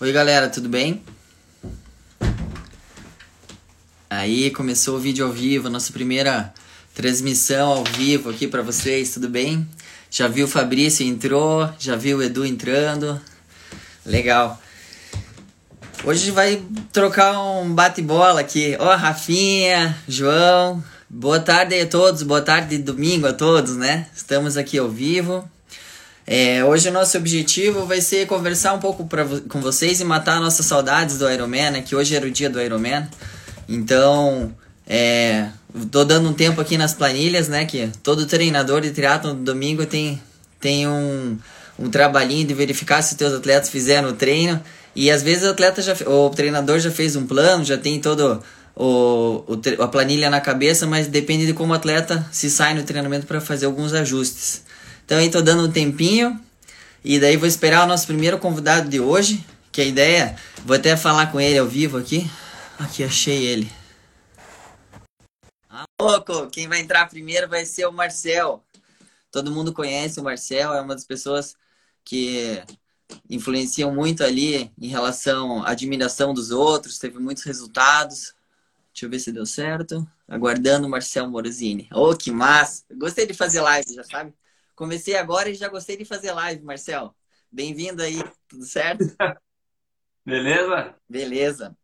Oi, galera, tudo bem? Aí começou o vídeo ao vivo, nossa primeira transmissão ao vivo aqui para vocês, tudo bem? Já viu o Fabrício entrou, já viu o Edu entrando. Legal. Hoje vai trocar um bate-bola aqui. Ó, oh, Rafinha, João. Boa tarde a todos, boa tarde de domingo a todos, né? Estamos aqui ao vivo. É, hoje o nosso objetivo vai ser conversar um pouco pra, com vocês e matar nossas saudades do Ironman, né? Que hoje era o dia do Ironman. Então, é, tô dando um tempo aqui nas planilhas, né? Que todo treinador de triatlo no domingo tem, tem um, um trabalhinho de verificar se os teus atletas fizeram o treino. E às vezes o atleta já, o treinador já fez um plano, já tem todo o, o a planilha na cabeça, mas depende de como o atleta se sai no treinamento para fazer alguns ajustes. Então tô dando um tempinho e daí vou esperar o nosso primeiro convidado de hoje, que a ideia, vou até falar com ele ao vivo aqui. Aqui achei ele. Ah, louco, quem vai entrar primeiro vai ser o Marcel. Todo mundo conhece o Marcel, é uma das pessoas que influenciam muito ali em relação à admiração dos outros, teve muitos resultados. Deixa eu ver se deu certo. Aguardando o Marcel Morosini. Oh, que massa! Gostei de fazer live, já sabe? Comecei agora e já gostei de fazer live, Marcel. Bem-vindo aí, tudo certo? Beleza? Beleza.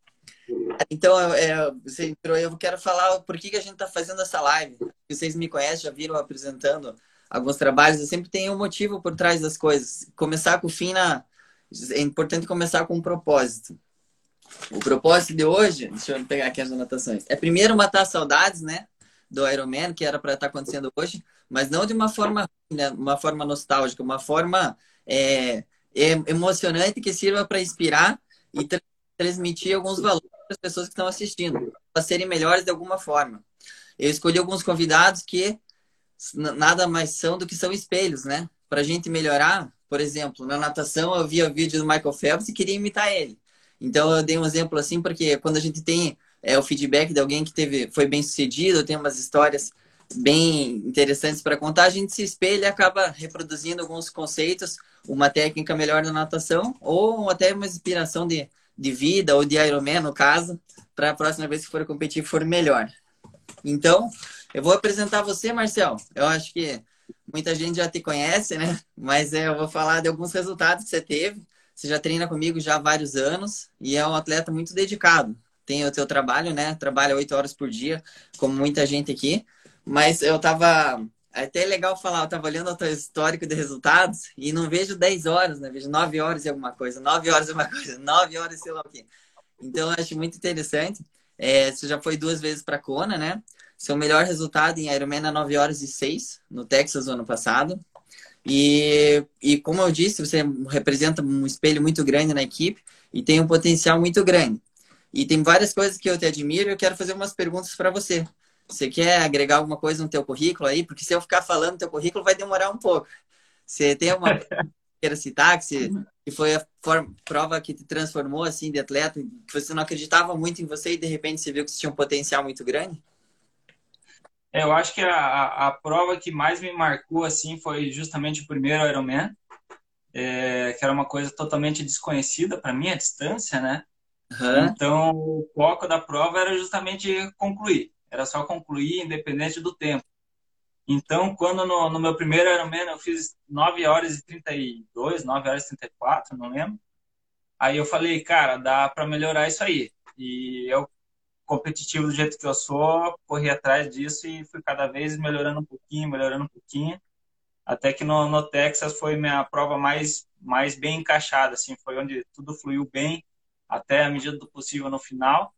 Então, é, você entrou, eu quero falar por que, que a gente está fazendo essa live. Vocês me conhecem, já viram apresentando alguns trabalhos, eu sempre tenho um motivo por trás das coisas. Começar com o fim na... É importante começar com um propósito. O propósito de hoje, deixa eu pegar aqui as anotações, é primeiro matar saudades, né? Do Ironman, que era para estar tá acontecendo hoje, mas não de uma forma, né, uma forma nostálgica, uma forma é, é emocionante que sirva para inspirar e tra transmitir alguns valores para as pessoas que estão assistindo, para serem melhores de alguma forma. Eu escolhi alguns convidados que nada mais são do que são espelhos, né? Para a gente melhorar, por exemplo, na natação eu via o vídeo do Michael Phelps e queria imitar ele. Então eu dei um exemplo assim porque quando a gente tem é, o feedback de alguém que teve foi bem sucedido, tem umas histórias bem interessantes para contar, a gente se espelha e acaba reproduzindo alguns conceitos, uma técnica melhor na natação ou até uma inspiração de, de vida ou de Ironman, no caso, para a próxima vez que for competir for melhor. Então, eu vou apresentar você, Marcel. Eu acho que muita gente já te conhece, né? Mas é, eu vou falar de alguns resultados que você teve. Você já treina comigo já há vários anos e é um atleta muito dedicado. Tem o teu trabalho, né? Trabalha oito horas por dia, como muita gente aqui. Mas eu tava. É até legal falar, eu tava olhando o teu histórico de resultados e não vejo 10 horas, né? Vejo 9 horas e alguma coisa, 9 horas e uma coisa, 9 horas sei lá o quê. Então eu acho muito interessante. É, você já foi duas vezes para Kona, né? Seu melhor resultado em Ironman é 9 horas e 6 no Texas ano passado. E, e como eu disse, você representa um espelho muito grande na equipe e tem um potencial muito grande. E tem várias coisas que eu te admiro e eu quero fazer umas perguntas para você. Você quer agregar alguma coisa no teu currículo aí? Porque se eu ficar falando no teu currículo vai demorar um pouco. Você tem que queira citar que, você, que foi a forma, prova que te transformou assim de atleta, que você não acreditava muito em você e de repente você viu que você tinha um potencial muito grande? É, eu acho que a, a, a, prova que mais me marcou assim foi justamente o primeiro Ironman, é, que era uma coisa totalmente desconhecida para mim, a distância, né? Uhum. Então, o foco da prova era justamente concluir. Era só concluir, independente do tempo. Então, quando no, no meu primeiro Ironman eu fiz 9 horas e 32, 9 horas e 34, não lembro. Aí eu falei, cara, dá para melhorar isso aí. E eu, competitivo do jeito que eu sou, corri atrás disso e fui cada vez melhorando um pouquinho, melhorando um pouquinho. Até que no, no Texas foi minha prova mais, mais bem encaixada, assim, foi onde tudo fluiu bem, até a medida do possível no final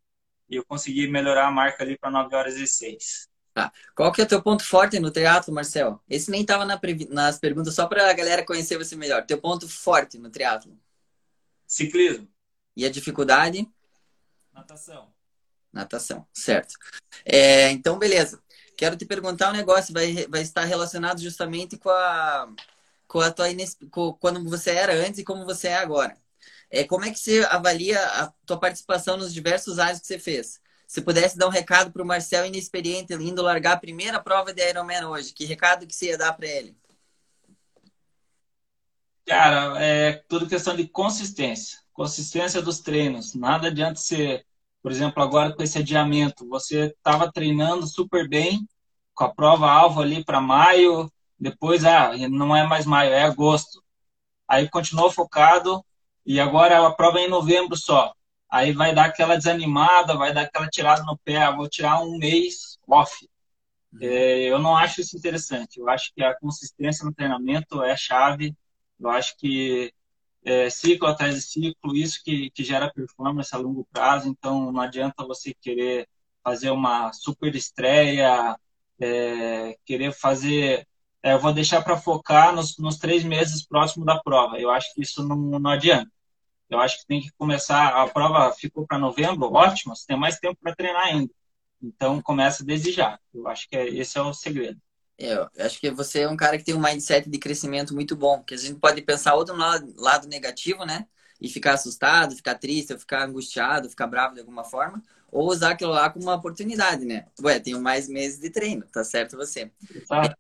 e eu consegui melhorar a marca ali para 9 horas e 6. Tá. Qual que é o teu ponto forte no triatlo, Marcel? Esse nem estava na nas perguntas, só para a galera conhecer você melhor. Teu ponto forte no triatlo? Ciclismo. E a dificuldade? Natação. Natação, certo. É, então, beleza. Quero te perguntar um negócio, vai, vai estar relacionado justamente com a, com a tua com, quando você era antes e como você é agora. É, como é que você avalia a tua participação nos diversos áreas que você fez? Se pudesse dar um recado para o Marcel inexperiente, indo largar a primeira prova de Ironman hoje, que recado que você ia dar para ele? Cara, é tudo questão de consistência. consistência dos treinos. Nada adianta ser, por exemplo, agora com esse adiamento, você estava treinando super bem, com a prova alvo ali para maio, depois, ah, não é mais maio, é agosto. Aí continuou focado e agora a prova é em novembro só. Aí vai dar aquela desanimada, vai dar aquela tirada no pé, ah, vou tirar um mês off. É, eu não acho isso interessante. Eu acho que a consistência no treinamento é chave. Eu acho que é, ciclo atrás de ciclo, isso que, que gera performance a longo prazo. Então, não adianta você querer fazer uma super estreia, é, querer fazer. É, eu vou deixar para focar nos, nos três meses próximos da prova. Eu acho que isso não, não adianta. Eu acho que tem que começar. A prova ficou para novembro, ótimo, você tem mais tempo para treinar ainda. Então, começa desde já. Eu acho que é, esse é o segredo. É, eu acho que você é um cara que tem um mindset de crescimento muito bom, que a gente pode pensar ou do lado, lado negativo, né? E ficar assustado, ficar triste, ficar angustiado, ficar bravo de alguma forma, ou usar aquilo lá como uma oportunidade, né? Ué, tenho mais meses de treino, tá certo você. Exato.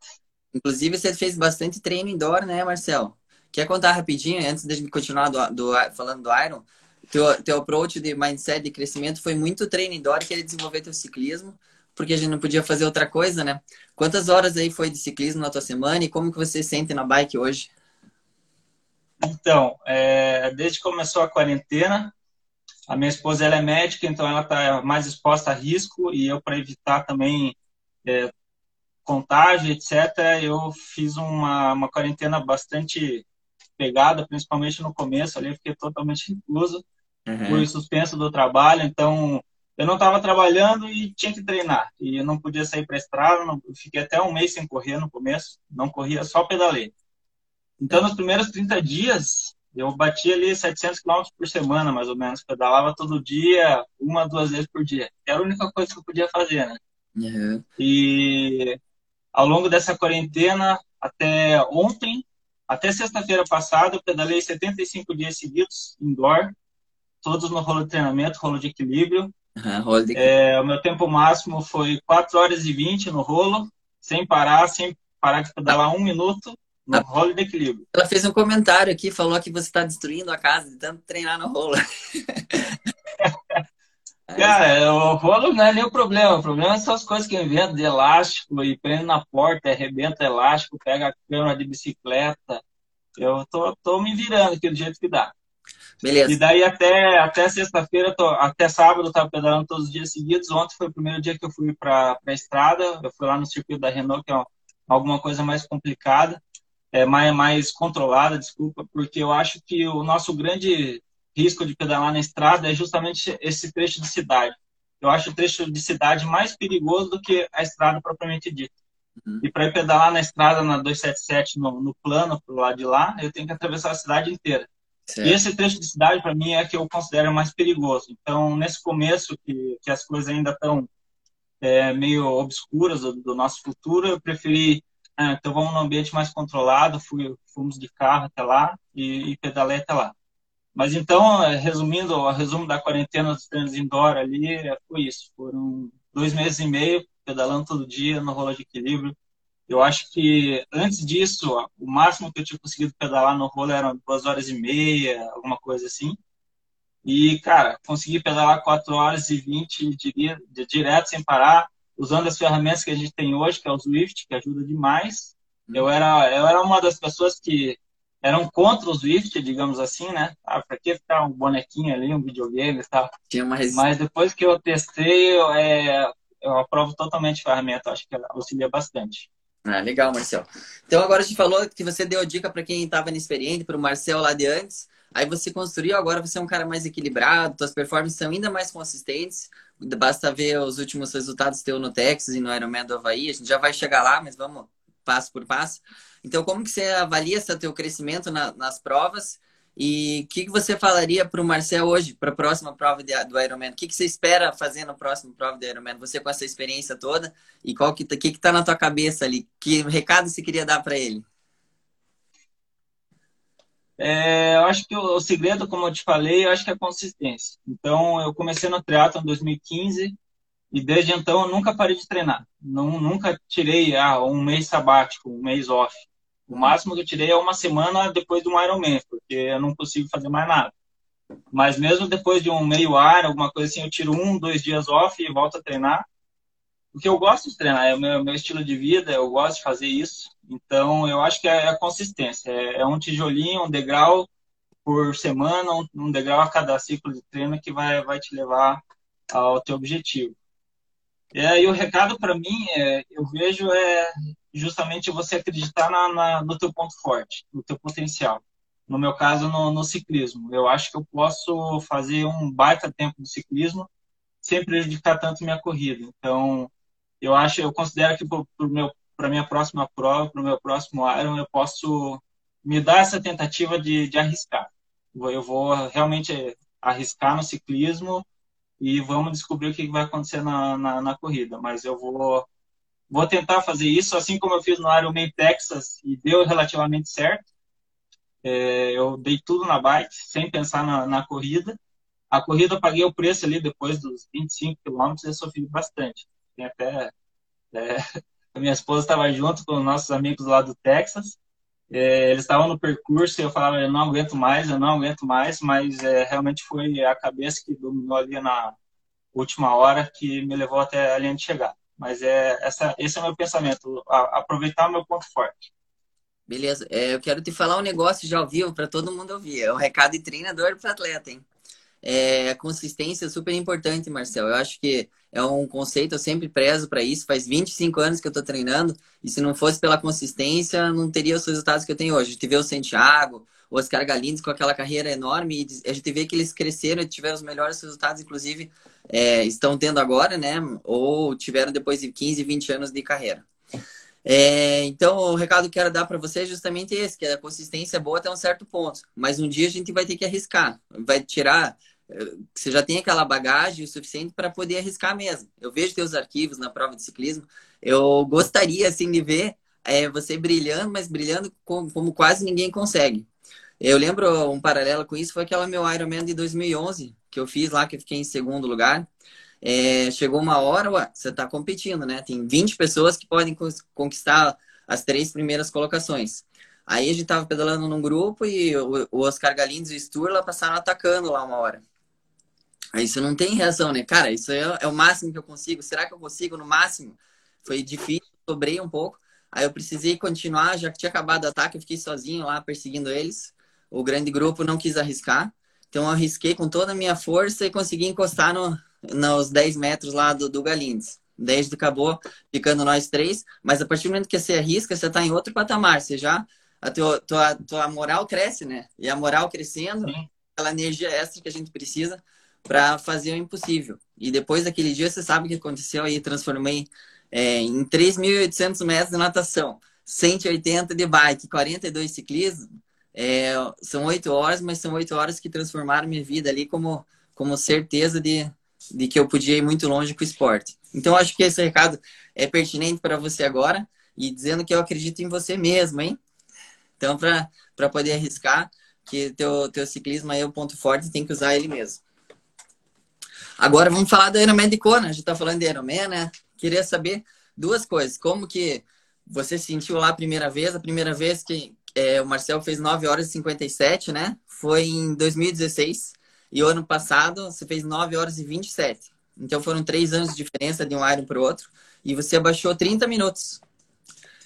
Inclusive, você fez bastante treino indoor, né, Marcelo? Quer contar rapidinho, antes de continuar do, do, falando do Iron? Teu, teu approach de mindset de crescimento foi muito treino que ele desenvolveu teu ciclismo porque a gente não podia fazer outra coisa, né? Quantas horas aí foi de ciclismo na tua semana e como que você sente na bike hoje? Então, é, desde que começou a quarentena, a minha esposa ela é médica, então ela está mais exposta a risco e eu para evitar também é, contágio, etc. Eu fiz uma, uma quarentena bastante pegada, principalmente no começo, ali eu fiquei totalmente incluso, uhum. fui suspenso do trabalho, então eu não estava trabalhando e tinha que treinar. E eu não podia sair para a estrada, não, fiquei até um mês sem correr no começo, não corria, só pedalei. Então, nos primeiros 30 dias, eu bati ali 700 km por semana, mais ou menos. Pedalava todo dia, uma, duas vezes por dia. Era a única coisa que eu podia fazer, né? Uhum. E ao longo dessa quarentena, até ontem, até sexta-feira passada, eu pedalei 75 dias seguidos, indoor, todos no rolo de treinamento, rolo de equilíbrio. Uhum, de... é, o meu tempo máximo foi 4 horas e 20 no rolo, sem parar, sem parar de pedalar um minuto no rolo de equilíbrio. Ela fez um comentário aqui, falou que você está destruindo a casa de tanto treinar no rolo. Cara, o rolo não é nem o problema. O problema são as coisas que eu invento de elástico e prende na porta, arrebenta elástico, pega a câmera de bicicleta. Eu tô, tô me virando aqui do jeito que dá. Beleza. E daí até, até sexta-feira, até sábado eu tava pedalando todos os dias seguidos. Ontem foi o primeiro dia que eu fui para a estrada. Eu fui lá no circuito da Renault, que é alguma coisa mais complicada, é mais, mais controlada, desculpa, porque eu acho que o nosso grande risco de pedalar na estrada é justamente esse trecho de cidade. Eu acho o trecho de cidade mais perigoso do que a estrada propriamente dita. Uhum. E para ir pedalar na estrada na 277 no, no plano, pro lado de lá, eu tenho que atravessar a cidade inteira. Certo. E esse trecho de cidade, para mim, é que eu considero mais perigoso. Então, nesse começo, que, que as coisas ainda estão é, meio obscuras do, do, nosso futuro, eu preferi. Ah, então, vamos num ambiente mais controlado. Fui, fomos de carro até lá e, e pedalei até lá. Mas então, é, resumindo, o resumo da quarentena dos treinos indoor ali é, foi isso. Foram dois meses e meio pedalando todo dia no rola de equilíbrio eu acho que antes disso, o máximo que eu tinha conseguido pedalar no rolo eram duas horas e meia, alguma coisa assim. E, cara, consegui pedalar quatro horas e vinte diria, direto, sem parar, usando as ferramentas que a gente tem hoje, que é o Swift, que ajuda demais. Eu era, eu era uma das pessoas que eram contra o Swift, digamos assim, né? Ah, pra que ficar um bonequinho ali, um videogame e tal? Tinha mais... Mas depois que eu testei, eu, é, eu aprovo totalmente a ferramenta, acho que auxilia bastante. Ah, legal, Marcel. Então agora a gente falou que você deu dica para quem estava inexperiente, para o Marcel lá de antes. Aí você construiu, agora você é um cara mais equilibrado, suas performances são ainda mais consistentes. Basta ver os últimos resultados teu no Texas e no Ironman do Havaí. A gente já vai chegar lá, mas vamos passo por passo. Então, como que você avalia esse teu crescimento na, nas provas e o que, que você falaria para o Marcel hoje, para a próxima prova de, do Ironman? O que, que você espera fazer na próxima prova do Ironman? Você com essa experiência toda e qual que, que, que tá na tua cabeça ali? Que recado você queria dar para ele? É, eu acho que o, o, segredo, como eu te falei, eu acho que é a consistência. Então, eu comecei no triatlo em 2015 e desde então eu nunca parei de treinar. Não, nunca tirei ah, um mês sabático, um mês off. O máximo que eu tirei é uma semana depois do Ironman, porque eu não consigo fazer mais nada. Mas mesmo depois de um meio ar, alguma coisa assim, eu tiro um, dois dias off e volto a treinar. Porque eu gosto de treinar, é o meu, meu estilo de vida, eu gosto de fazer isso. Então, eu acho que é a consistência. É, é um tijolinho, um degrau por semana, um, um degrau a cada ciclo de treino que vai, vai te levar ao teu objetivo. É, e o recado para mim, é, eu vejo, é justamente você acreditar na, na, no teu ponto forte, no teu potencial. No meu caso, no, no, ciclismo. Eu acho que eu posso fazer um baita tempo no ciclismo sem prejudicar tanto minha corrida. Então, eu acho, eu considero que para minha próxima prova, para o meu próximo Iron, eu posso me dar essa tentativa de, de arriscar. Eu vou realmente arriscar no ciclismo e vamos descobrir o que vai acontecer na, na, na, corrida. Mas eu vou, vou tentar fazer isso, assim como eu fiz no Ironman Texas e deu relativamente certo. É, eu dei tudo na bike, sem pensar na, na, corrida. A corrida eu paguei o preço ali depois dos 25 quilômetros e sofri bastante. Tem até é, a minha esposa estava junto com nossos amigos lá do Texas. É, eles estavam no percurso e eu falava, eu não aguento mais, eu não aguento mais, mas é, realmente foi a cabeça que dominou ali na última hora que me levou até a linha de chegar. Mas é, essa, esse é o meu pensamento, a, aproveitar o meu ponto forte. Beleza, é, eu quero te falar um negócio já ao vivo para todo mundo ouvir. É um recado de treinador para atleta, hein? É, consistência é super importante, Marcel. Eu acho que é um conceito, eu sempre prezo para isso. Faz 25 anos que eu estou treinando e se não fosse pela consistência, não teria os resultados que eu tenho hoje. A gente vê o Santiago, o Oscar Galindes com aquela carreira enorme e a gente vê que eles cresceram e tiveram os melhores resultados, inclusive é, estão tendo agora, né? Ou tiveram depois de 15, 20 anos de carreira. É, então, o recado que eu quero dar para você é justamente esse, que a consistência é boa até um certo ponto. Mas um dia a gente vai ter que arriscar. Vai tirar... Você já tem aquela bagagem o suficiente para poder arriscar mesmo. Eu vejo teus arquivos na prova de ciclismo. Eu gostaria, assim, de ver é, você brilhando, mas brilhando como, como quase ninguém consegue. Eu lembro um paralelo com isso, foi aquela meu Ironman de 2011, que eu fiz lá, que eu fiquei em segundo lugar. É, chegou uma hora, ué, você está competindo, né? Tem 20 pessoas que podem conquistar as três primeiras colocações. Aí a gente tava pedalando num grupo e o, Oscar Galindes e o Sturla passaram atacando lá uma hora. Aí você não tem reação, né? Cara, isso é, é, o máximo que eu consigo. Será que eu consigo no máximo? Foi difícil, sobrei um pouco. Aí eu precisei continuar, já que tinha acabado o ataque, eu fiquei sozinho lá perseguindo eles. O grande grupo não quis arriscar. Então eu arrisquei com toda a minha força e consegui encostar no, nos 10 metros lá do, do Galindes. Desde acabou ficando nós três, mas a partir do momento que você arrisca, você está em outro patamar. Você já, a tua, tua, tua moral cresce, né? E a moral crescendo, Sim. aquela energia extra que a gente precisa para fazer o impossível. E depois daquele dia, você sabe o que aconteceu aí. Transformei é, em 3.800 metros de natação, 180 de bike, 42 ciclismo. É, são oito horas, mas são oito horas que transformaram minha vida ali como, como certeza de, de que eu podia ir muito longe com o esporte. Então, acho que esse recado é pertinente para você agora e dizendo que eu acredito em você mesmo, hein? Então, para poder arriscar, que teu, teu ciclismo aí é o ponto forte, tem que usar ele mesmo. Agora, vamos falar do Ironman de Kona. A gente está falando de Ironman, né? Queria saber duas coisas. Como que você sentiu lá a primeira vez? A primeira vez que é, o Marcel fez 9 horas e 57, né? Foi em 2016. E o ano passado você fez 9 horas e 27. Então foram três anos de diferença de um Iron para o outro. E você abaixou 30 minutos.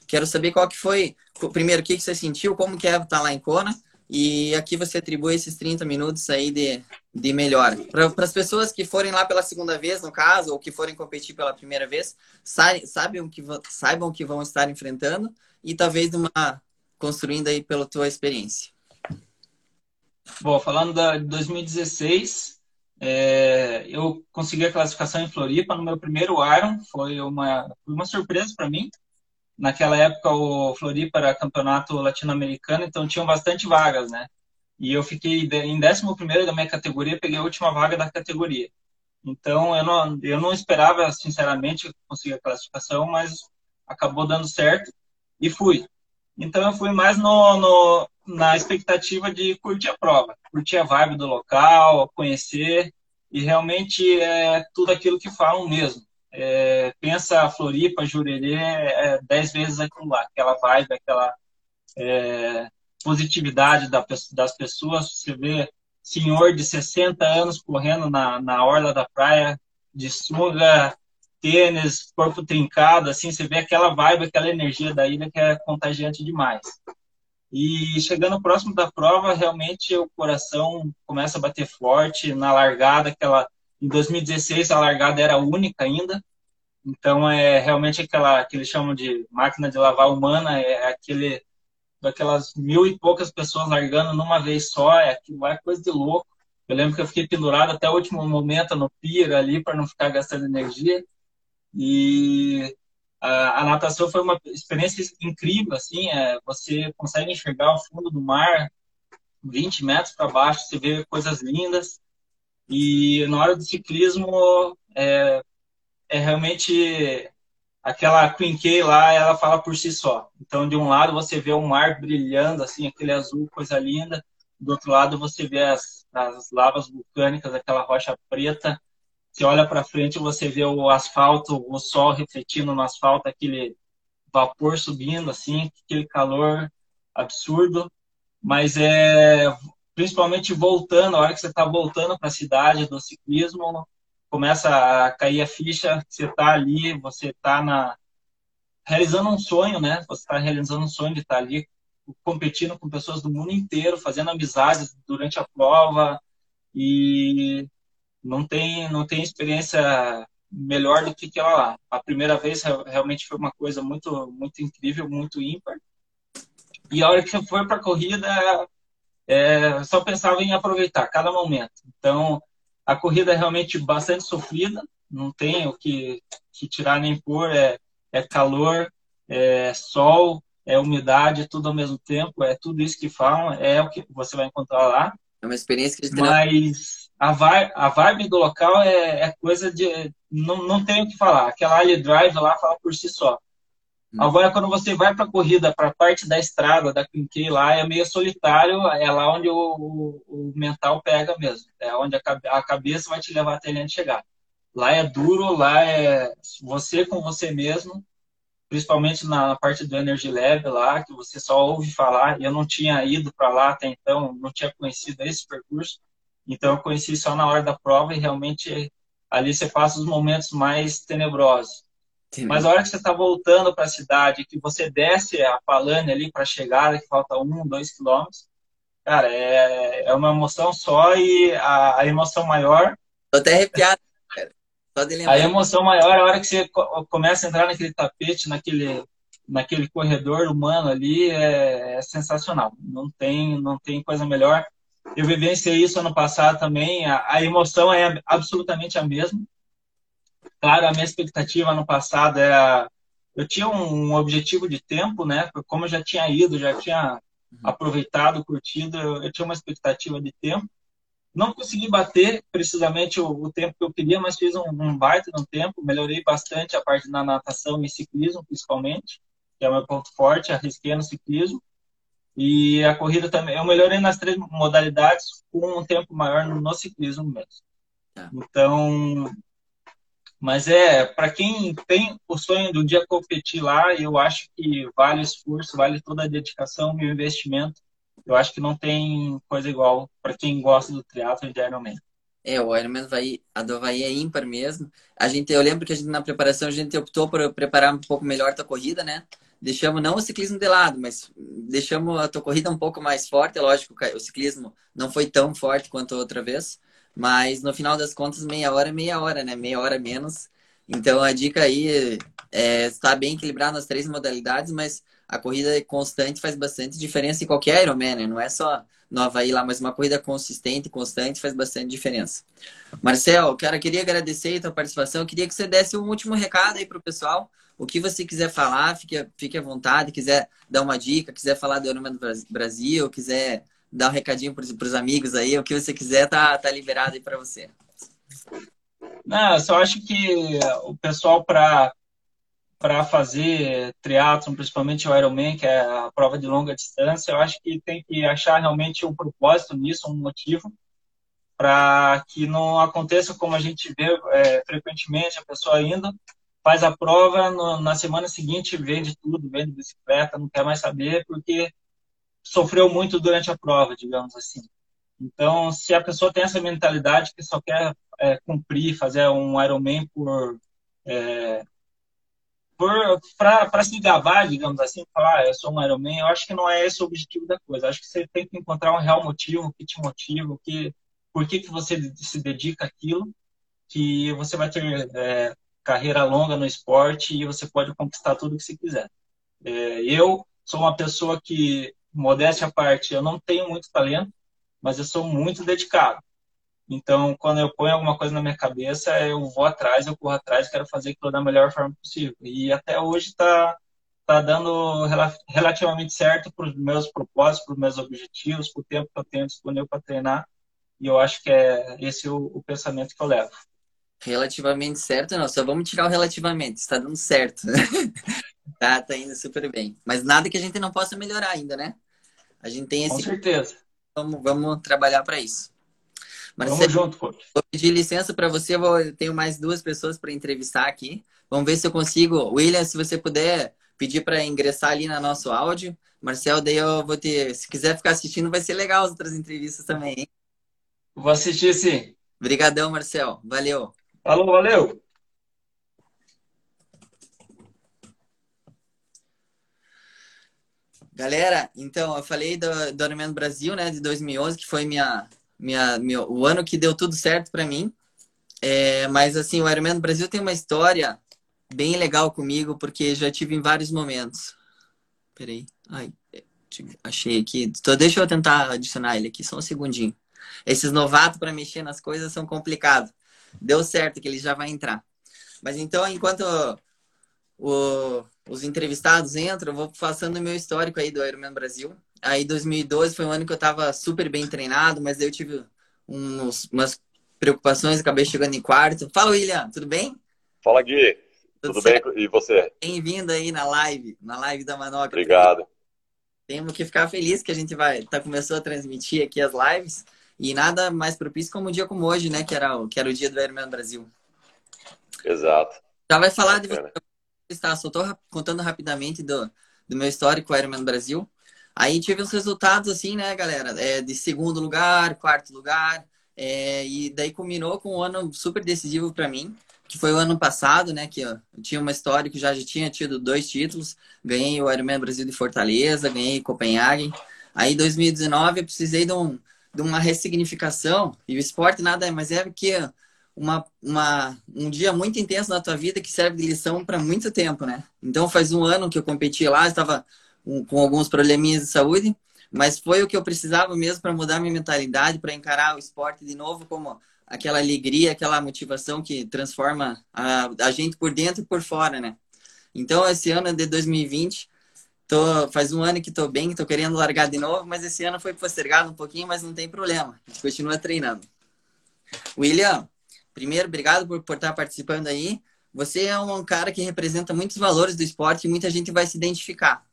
Quero saber qual que foi, primeiro, o que, que você sentiu, como que é estar tá lá em Kona. E aqui você atribui esses 30 minutos aí de, de melhora. Para as pessoas que forem lá pela segunda vez, no caso, ou que forem competir pela primeira vez, saibam que, saibam que vão estar enfrentando e talvez uma, construindo aí pela tua experiência. Bom, falando da, de 2016, é, eu consegui a classificação em Floripa no meu primeiro Iron. Foi uma, uma surpresa para mim. Naquela época, o Floripa era campeonato latino-americano, então tinham bastante vagas, né? E eu fiquei em 11 da minha categoria, peguei a última vaga da categoria. Então, eu não, eu não esperava, sinceramente, conseguir a classificação, mas acabou dando certo e fui. Então, eu fui mais no, no, na expectativa de curtir a prova, curtir a vibe do local, conhecer e realmente é tudo aquilo que falam mesmo. É, pensa Floripa, Jurerê, é, dez vezes aquilo lá, aquela vibe, aquela é, positividade da, das pessoas. Você vê senhor de 60 anos correndo na, na orla da praia, de sunga, tênis, corpo trincado, assim, você vê aquela vibe, aquela energia da ilha que é contagiante demais. E chegando próximo da prova, realmente o coração começa a bater forte na largada, aquela em 2016 a largada era única ainda. Então é realmente aquela que eles chamam de máquina de lavar humana, é aquele daquelas mil e poucas pessoas largando numa vez só, é aquilo é coisa de louco. Eu lembro que eu fiquei pendurado até o último momento no pier ali para não ficar gastando energia. E a, a, natação foi uma experiência incrível, assim, é, você consegue enxergar o fundo do mar 20 metros para baixo, você vê coisas lindas. E na hora do ciclismo, é, é realmente aquela Queen K lá, ela fala por si só. Então, de um lado você vê o mar brilhando, assim, aquele azul, coisa linda. Do outro lado você vê as, as lavas vulcânicas, aquela rocha preta. Você olha para frente, você vê o asfalto, o sol refletindo no asfalto, aquele vapor subindo, assim, aquele calor absurdo. Mas é principalmente voltando, a hora que você está voltando para a cidade do ciclismo, começa a cair a ficha, você está ali, você está na realizando um sonho, né? Você está realizando um sonho de estar tá ali competindo com pessoas do mundo inteiro, fazendo amizades durante a prova e não tem não tem experiência melhor do que aquela lá. A primeira vez realmente foi uma coisa muito muito incrível, muito ímpar. E a hora que foi para a corrida, é, só pensava em aproveitar cada momento. Então, a corrida é realmente bastante sofrida, não tem o que, que tirar nem pôr, é, é calor, é sol, é umidade, tudo ao mesmo tempo, é tudo isso que falam, é o que você vai encontrar lá. É uma experiência que Mas a vibe, a vibe do local é, é coisa de. Não, não tenho o que falar. Aquela Ali Drive lá fala por si só. Hum. Agora, quando você vai para a corrida, para a parte da estrada, da Quinquei lá, é meio solitário, é lá onde o, o, o mental pega mesmo. É onde a, a, cabeça vai te levar até onde chegar. Lá é duro, lá é você com você mesmo, principalmente na parte do Energy Lab lá, que você só ouve falar. Eu não tinha ido para lá até então, não tinha conhecido esse percurso. Então, eu conheci só na hora da prova e realmente ali você passa os momentos mais tenebrosos Sim. Mas a hora que você está voltando para a cidade, que você desce a Palane ali para a chegada, que falta um, dois quilômetros, cara, é, é uma emoção só e a, a emoção maior. Tô até arrepiado, cara. Só de lembrar. A emoção maior é a hora que você começa a entrar naquele tapete, naquele, naquele corredor humano ali, é, é sensacional. Não tem, não tem coisa melhor. Eu vivenciei isso ano passado também. A, a emoção é absolutamente a mesma Claro, a minha expectativa no passado era. Eu tinha um objetivo de tempo, né? Como eu já tinha ido, já tinha uhum. aproveitado, curtido, eu tinha uma expectativa de tempo. Não consegui bater precisamente o, o tempo que eu queria, mas fiz um, um baita no tempo. Melhorei bastante a parte da natação e ciclismo, principalmente, que é o meu ponto forte. Arrisquei no ciclismo. E a corrida também. Eu melhorei nas três modalidades com um tempo maior no, no ciclismo mesmo. Tá. Então, mas é, para quem tem o sonho um dia competir lá, eu acho que vale o esforço, vale toda a dedicação e o investimento. Eu acho que não tem coisa igual para quem gosta do triatlo de Ironman. É, o Ironman vai, a do Havaí é ímpar mesmo. A gente, eu lembro que a gente na preparação a gente optou por preparar um pouco melhor a tua corrida, né? Deixamos não o ciclismo de lado, mas deixamos a tua corrida um pouco mais forte. É lógico, o ciclismo não foi tão forte quanto a outra vez. Mas no final das contas, meia hora é meia hora, né? Meia hora menos. Então a dica aí é estar bem equilibrado nas três modalidades, mas a corrida constante faz bastante diferença em qualquer Ironman, né? Não é só no Havaí lá, mas uma corrida consistente, constante, faz bastante diferença. Marcel, cara, queria agradecer a tua participação. Eu queria que você desse um último recado aí para o pessoal. O que você quiser falar, fique, fique à vontade. Quiser dar uma dica, quiser falar do Ironman do Brasil, quiser dar um recadinho para os amigos aí, o que você quiser, tá, tá liberado aí para você. Não, eu só acho que o pessoal para para fazer triatlon, principalmente o Ironman, que é a prova de longa distância, eu acho que tem que achar realmente um propósito nisso, um motivo, para que não aconteça como a gente vê é, frequentemente, a pessoa indo, faz a prova, no, na semana seguinte vende tudo, vende bicicleta, não quer mais saber, porque sofreu muito durante a prova, digamos assim. Então, se a pessoa tem essa mentalidade que só quer é, cumprir, fazer um Ironman por é, para se gabar, digamos assim, falar, ah, eu sou um Ironman, eu acho que não é esse o objetivo da coisa. Acho que você tem que encontrar um real motivo que te motiva, que, por que, que você se dedica àquilo, que você vai ter é, carreira longa no esporte e você pode conquistar tudo que você quiser. É, eu sou uma pessoa que, modéstia à parte, eu não tenho muito talento, mas eu sou muito dedicado. Então, quando eu ponho alguma coisa na minha cabeça, eu vou atrás, eu corro atrás, quero fazer aquilo da melhor forma possível. E até hoje está tá dando relativamente certo para os meus propósitos, para os meus objetivos, para o tempo que eu tenho disponível para treinar. E eu acho que é esse o, o pensamento que eu levo. Relativamente certo, não. Só vamos tirar o relativamente. Está dando certo. tá, tá indo super bem. Mas nada que a gente não possa melhorar ainda, né? A gente tem esse. Com certeza. Vamos, vamos trabalhar para isso. Marcelo, Vamos junto, coach. Vou pedir licença para você, eu tenho mais duas pessoas para entrevistar aqui. Vamos ver se eu consigo. William, se você puder pedir para ingressar ali no nosso áudio. Marcel, daí eu vou ter. Se quiser ficar assistindo, vai ser legal as outras entrevistas também, hein? Vou assistir sim. Obrigadão, Marcel. Valeu. Falou, valeu. Galera, então, eu falei do, do Ironman Brasil, né, de 2011, que foi minha, minha, meu, o ano que deu tudo certo para mim. É, mas assim, o Ironman Brasil tem uma história bem legal comigo, porque já tive em vários momentos. Peraí. Ai, achei aqui. Então, deixa eu tentar adicionar ele aqui, só um segundinho. Esses novatos para mexer nas coisas são complicados. Deu certo que ele já vai entrar. Mas então, enquanto o, os entrevistados entram, eu vou passando o meu histórico aí do Ironman Brasil. Aí 2012 foi um ano que eu estava super bem treinado, mas eu tive uns, umas preocupações, acabei chegando em quarto. Fala, William, tudo bem? Fala, Gui. Tudo, tudo bem? E você? Bem-vindo aí na live, na live da Manobra. Obrigado. Temos que ficar feliz que a gente vai tá começou a transmitir aqui as lives e nada mais propício como um dia como hoje, né, que era o que era o dia do Ironman Brasil. Exato. Já vai falar de você, está só tô contando rapidamente do, do meu histórico Ironman Brasil. Aí tive os resultados assim, né, galera? É, de segundo lugar, quarto lugar. É, e daí culminou com um ano super decisivo para mim, que foi o ano passado, né? Que eu tinha uma história que já, já tinha tido dois títulos. Ganhei o Ironman Brasil de Fortaleza, ganhei Copenhague. Aí, em 2019, eu precisei de, um, de uma ressignificação. E o esporte nada é mais é que uma, uma, um dia muito intenso na tua vida que serve de lição para muito tempo, né? Então, faz um ano que eu competi lá, estava com alguns probleminhas de saúde, mas foi o que eu precisava mesmo para mudar minha mentalidade, para encarar o esporte de novo como aquela alegria, aquela motivação que transforma a, a gente por dentro e por fora, né? Então, esse ano de 2020, tô, faz um ano que estou bem, estou querendo largar de novo, mas esse ano foi postergado um pouquinho, mas não tem problema, a gente continua treinando. William, primeiro, obrigado por, por estar participando aí. Você é um cara que representa muitos valores do esporte e muita gente vai se identificar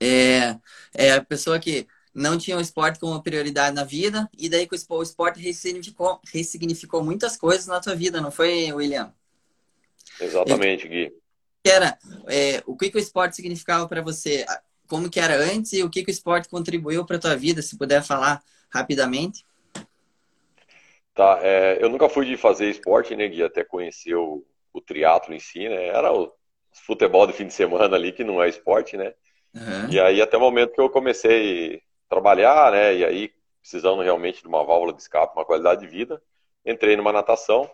é, é a pessoa que não tinha o esporte como prioridade na vida, e daí que o esporte ressignificou, ressignificou muitas coisas na tua vida, não foi, William? Exatamente, Gui. Era, é, o que, que o esporte significava para você? Como que era antes e o que, que o esporte contribuiu para tua vida, se puder falar rapidamente? Tá, é, eu nunca fui de fazer esporte, né, Gui? Até conhecer o, o triatlo em si, né? Era o futebol de fim de semana ali, que não é esporte, né? Uhum. E aí até o momento que eu comecei a trabalhar, né? E aí precisando realmente de uma válvula de escape, uma qualidade de vida, entrei numa natação.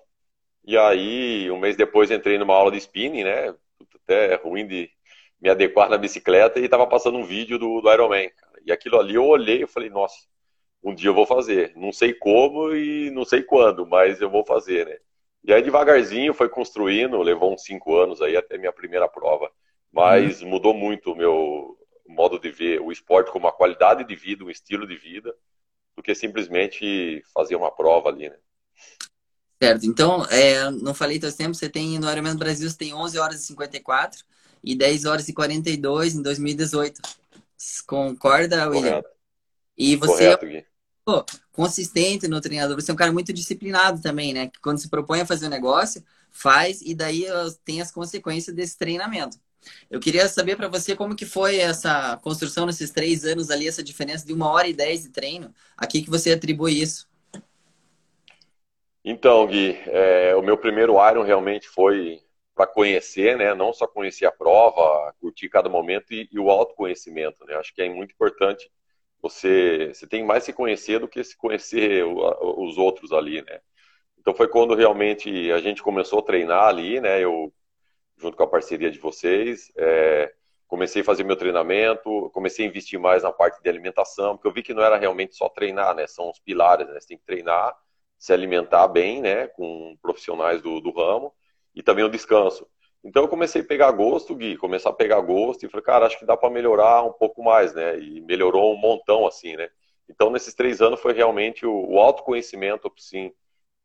E aí um mês depois entrei numa aula de spinning, né? Até ruim de me adequar na bicicleta e estava passando um vídeo do, do Ironman. E aquilo ali eu olhei e falei, nossa, um dia eu vou fazer. Não sei como e não sei quando, mas eu vou fazer, né? E aí devagarzinho foi construindo, levou uns cinco anos aí até minha primeira prova. Mas uhum. mudou muito o meu modo de ver o esporte como uma qualidade de vida, um estilo de vida, do que simplesmente fazer uma prova ali, né? Certo. Então, é, não falei teu tempo, você tem no Ironman Brasil, você tem 11 horas e 54 e 10 horas e 42 em 2018. Concorda, William? Correto. E você Correto, pô, consistente no treinador, você é um cara muito disciplinado também, né? Que quando se propõe a fazer um negócio, faz e daí tem as consequências desse treinamento. Eu queria saber para você como que foi essa construção nesses três anos ali, essa diferença de uma hora e dez de treino. A que, que você atribui isso? Então, Gui, é, o meu primeiro Iron realmente foi para conhecer, né? Não só conhecer a prova, curtir cada momento e, e, o autoconhecimento, né? Acho que é muito importante você, você tem mais se conhecer do que se conhecer os outros ali, né? Então foi quando realmente a gente começou a treinar ali, né? Eu junto com a parceria de vocês, é, comecei a fazer meu treinamento, comecei a investir mais na parte de alimentação, porque eu vi que não era realmente só treinar, né? São os pilares, né? Você tem que treinar, se alimentar bem, né? Com profissionais do, do ramo e também o descanso. Então eu comecei a pegar gosto, Gui, começar a pegar gosto e falei, cara, acho que dá para melhorar um pouco mais, né? E melhorou um montão, assim, né? Então nesses três anos foi realmente o, o autoconhecimento, sim,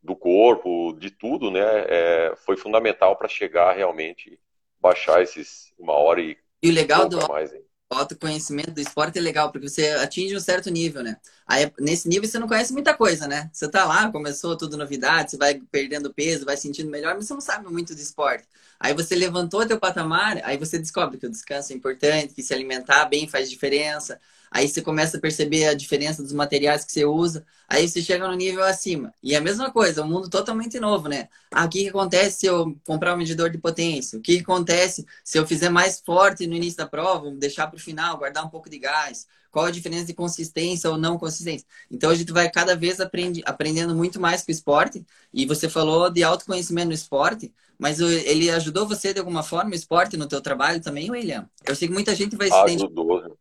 do corpo, de tudo, né? É, foi fundamental para chegar realmente baixar esses uma hora e. E o legal do mais, autoconhecimento do esporte é legal, porque você atinge um certo nível, né? Aí, nesse nível você não conhece muita coisa, né? Você tá lá, começou tudo novidade, você vai perdendo peso, vai sentindo melhor, mas você não sabe muito de esporte. Aí você levantou teu patamar, aí você descobre que o descanso é importante, que se alimentar bem faz diferença. Aí você começa a perceber a diferença dos materiais que você usa. Aí você chega no nível acima. E a mesma coisa, um mundo totalmente novo, né? Ah, o que, que acontece se eu comprar um medidor de potência? O que, que acontece se eu fizer mais forte no início da prova, deixar para o final, guardar um pouco de gás? Qual a diferença de consistência ou não consistência? Então a gente vai cada vez aprende, aprendendo muito mais com o esporte. E você falou de autoconhecimento no esporte, mas ele ajudou você de alguma forma, o esporte, no teu trabalho também, William? Eu sei que muita gente vai se Ajudou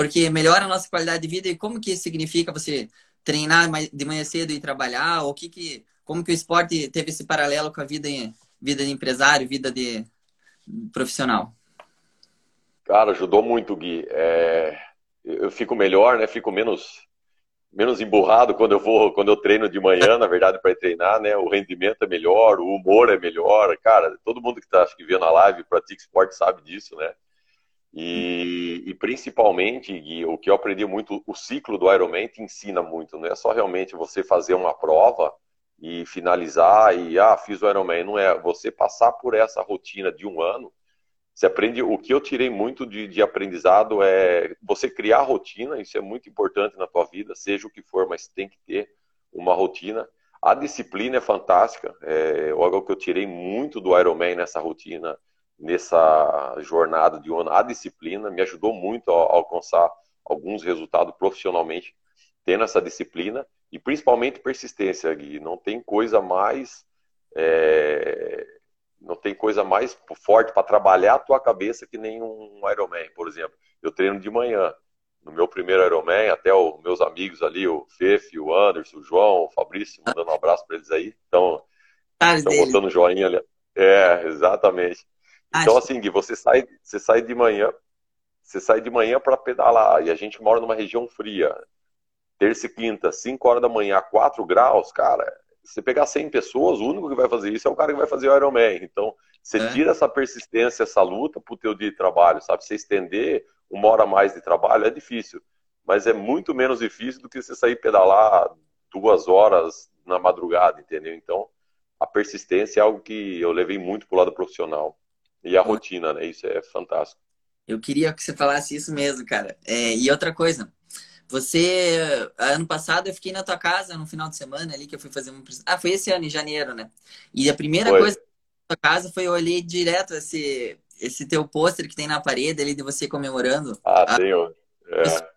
porque melhora a nossa qualidade de vida e como que significa você treinar de manhã cedo e trabalhar, ou que que, como que o esporte teve esse paralelo com a vida, vida de empresário, vida de profissional? Cara, ajudou muito, Gui. É, eu fico melhor, né? Fico menos menos emburrado quando eu vou, quando eu treino de manhã, na verdade, para treinar, né? O rendimento é melhor, o humor é melhor. Cara, todo mundo que está vendo a live, pratica esporte sabe disso, né? E, e, principalmente, Gui, o que eu aprendi muito, o ciclo do Ironman te ensina muito, não é só realmente você fazer uma prova e finalizar e, ah, fiz o Ironman, não é, você passar por essa rotina de um ano, você aprende, o que eu tirei muito de, de aprendizado é você criar rotina, isso é muito importante na tua vida, seja o que for, mas tem que ter uma rotina. A disciplina é fantástica, é algo que eu tirei muito do Ironman nessa rotina, nessa jornada de ano, a disciplina me ajudou muito a, alcançar alguns resultados profissionalmente, tendo essa disciplina e principalmente persistência, Gui. Não tem coisa mais é, não tem coisa mais forte para trabalhar a tua cabeça que nem um Ironman, por exemplo. Eu treino de manhã. No meu primeiro Ironman, até os meus amigos ali, o Fefe, o Anderson, o João, o Fabrício, mandando um abraço para eles aí. Então, estão botando joinha ali. É, exatamente. Então, assim, Gui, você sai, você sai de manhã, você sai de manhã para pedalar, e a gente mora numa região fria. Terça e quinta, 5 horas da manhã, 4 graus, cara, você pegar 100 pessoas, o único que vai fazer isso é o cara que vai fazer o Ironman. Então, você é. tira essa persistência, essa luta pro teu dia de trabalho, sabe? Você estender uma hora a mais de trabalho é difícil, mas é muito menos difícil do que você sair pedalar duas horas na madrugada, entendeu? Então, a persistência é algo que eu levei muito pro lado profissional. E a rotina, né? Isso é fantástico. Eu queria que você falasse isso mesmo, cara. É, e outra coisa, você, ano passado eu fiquei na tua casa no final de semana ali que eu fui fazer um. Ah, foi esse ano, em janeiro, né? E a primeira foi. coisa na tua casa foi eu olhei direto esse, esse teu pôster que tem na parede ali de você comemorando. Ah, a... tenho. É.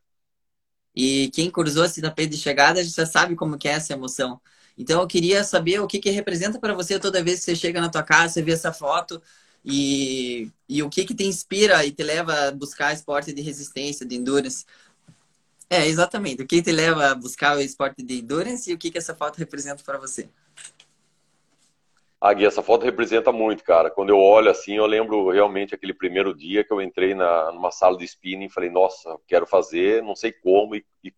E quem cruzou esse tapete de chegada já sabe como que é essa emoção. Então eu queria saber o que, que representa para você toda vez que você chega na tua casa, você vê essa foto, e, e o que que te inspira e te leva a buscar esporte de resistência, de endurance? É, exatamente. O que te leva a buscar o esporte de endurance e o que que essa foto representa para você? Ah, essa foto representa muito, cara. Quando eu olho assim, eu lembro realmente aquele primeiro dia que eu entrei na, numa sala de spinning e falei, nossa, quero fazer, não sei como e, e,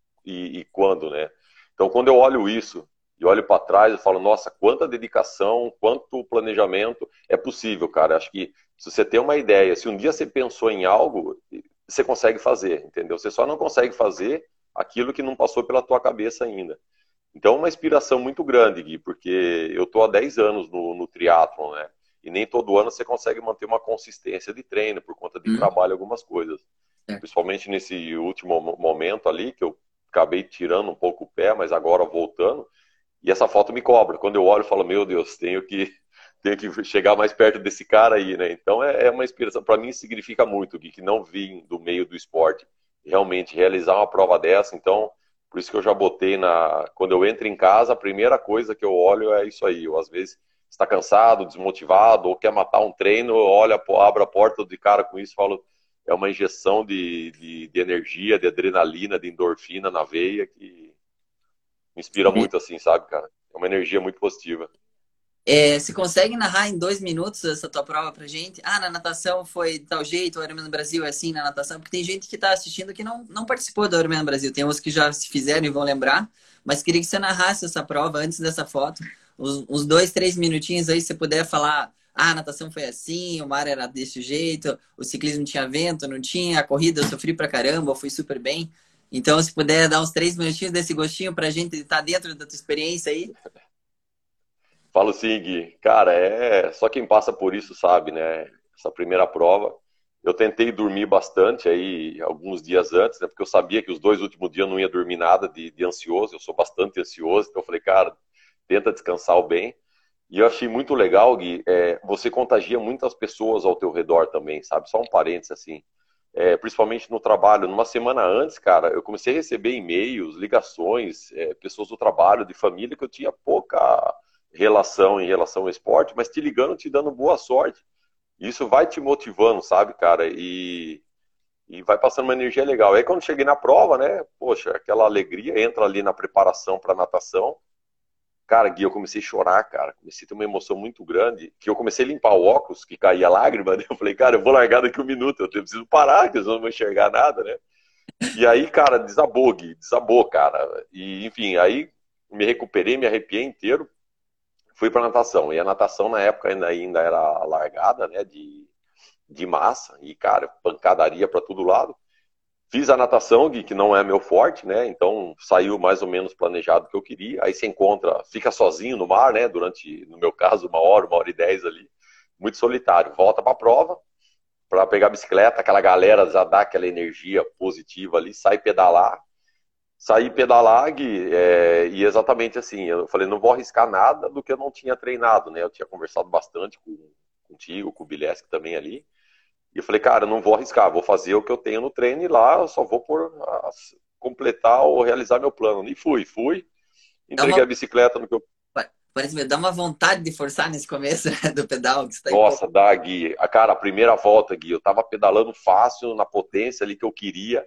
e quando, né? Então, quando eu olho isso, e olho para trás e falo, nossa, quanta dedicação, quanto planejamento é possível, cara. Acho que se você tem uma ideia, se um dia você pensou em algo, você consegue fazer, entendeu? Você só não consegue fazer aquilo que não passou pela tua cabeça ainda. Então, é uma inspiração muito grande, Gui, porque eu tô há 10 anos no, no triatlon, né? E nem todo ano você consegue manter uma consistência de treino por conta de uhum. trabalho, algumas coisas. É. Principalmente nesse último momento ali, que eu acabei tirando um pouco o pé, mas agora voltando. E essa foto me cobra. Quando eu olho, eu falo, meu Deus, tenho que, tenho que chegar mais perto desse cara aí, né? Então é, é uma inspiração. Para mim significa muito, que não vim do meio do esporte. Realmente, realizar uma prova dessa, então por isso que eu já botei na. Quando eu entro em casa, a primeira coisa que eu olho é isso aí. Eu, às vezes, está cansado, desmotivado, ou quer matar um treino, olha, abre a porta de cara com isso falo. É uma injeção de, de, de, energia, de adrenalina, de endorfina na veia que me inspira muito, assim, sabe, cara? É uma energia muito positiva. É, você consegue narrar em dois minutos essa tua prova pra gente? Ah, na natação foi tal jeito, o Ironman Brasil é assim na natação, porque tem gente que tá assistindo que não, não participou do Ironman Brasil. Tem uns que já se fizeram e vão lembrar, mas queria que você narrasse essa prova antes dessa foto. Uns, uns dois, três minutinhos aí, se você puder falar, ah, a natação foi assim, o mar era desse jeito, o ciclismo tinha vento, não tinha, a corrida eu sofri pra caramba, eu fui super bem. Então, se puder dar uns três minutinhos desse gostinho pra gente estar tá dentro da tua experiência aí. Falo sim, Gui. Cara, é só quem passa por isso sabe, né? Essa primeira prova. Eu tentei dormir bastante aí alguns dias antes, né? Porque eu sabia que os dois últimos dias eu não ia dormir nada de, de ansioso. Eu sou bastante ansioso, então eu falei, cara, tenta descansar o bem. E eu achei muito legal, Gui, é, você contagia muitas pessoas ao teu redor também, sabe? Só um parênteses assim. É, principalmente no trabalho. Numa semana antes, cara, eu comecei a receber e-mails, ligações, é, pessoas do trabalho, de família, que eu tinha pouca relação em relação ao esporte, mas te ligando, te dando boa sorte. Isso vai te motivando, sabe, cara? E, e vai passando uma energia legal. Aí quando cheguei na prova, né, poxa, aquela alegria entra ali na preparação para natação. Cara, Gui, eu comecei a chorar, cara. Comecei a ter uma emoção muito grande, que eu comecei a limpar o óculos, que caía lágrima, né? Eu falei, cara, eu vou largar daqui um minuto, eu preciso parar, que eu não vou enxergar nada, né? E aí, cara, desabou, Gui, desabou, cara. E, enfim, aí me recuperei, me arrepiei inteiro fui para natação. E a natação na época ainda, ainda era largada, né, de, de massa, e cara, pancadaria para todo lado. Fiz a natação, que não é meu forte, né? Então saiu mais ou menos planejado que eu queria. Aí se encontra, fica sozinho no mar, né? Durante, no meu caso, uma hora, uma hora e dez ali, muito solitário. Volta para a prova, para pegar a bicicleta, aquela galera já dá aquela energia positiva ali, sai pedalar saí pedalar é, e exatamente assim, eu falei, não vou arriscar nada do que eu não tinha treinado, né? Eu tinha conversado bastante com, contigo, com o Bileski também ali. E eu falei, cara, não vou arriscar, vou fazer o que eu tenho no treino e lá eu só vou por completar ou realizar meu plano. E fui, fui. Entreguei uma... a bicicleta no que eu. Parece me dá uma vontade de forçar nesse começo né, do pedal. Que você tá Nossa, dá, Gui. A, cara, a primeira volta, Gui, eu tava pedalando fácil, na potência ali que eu queria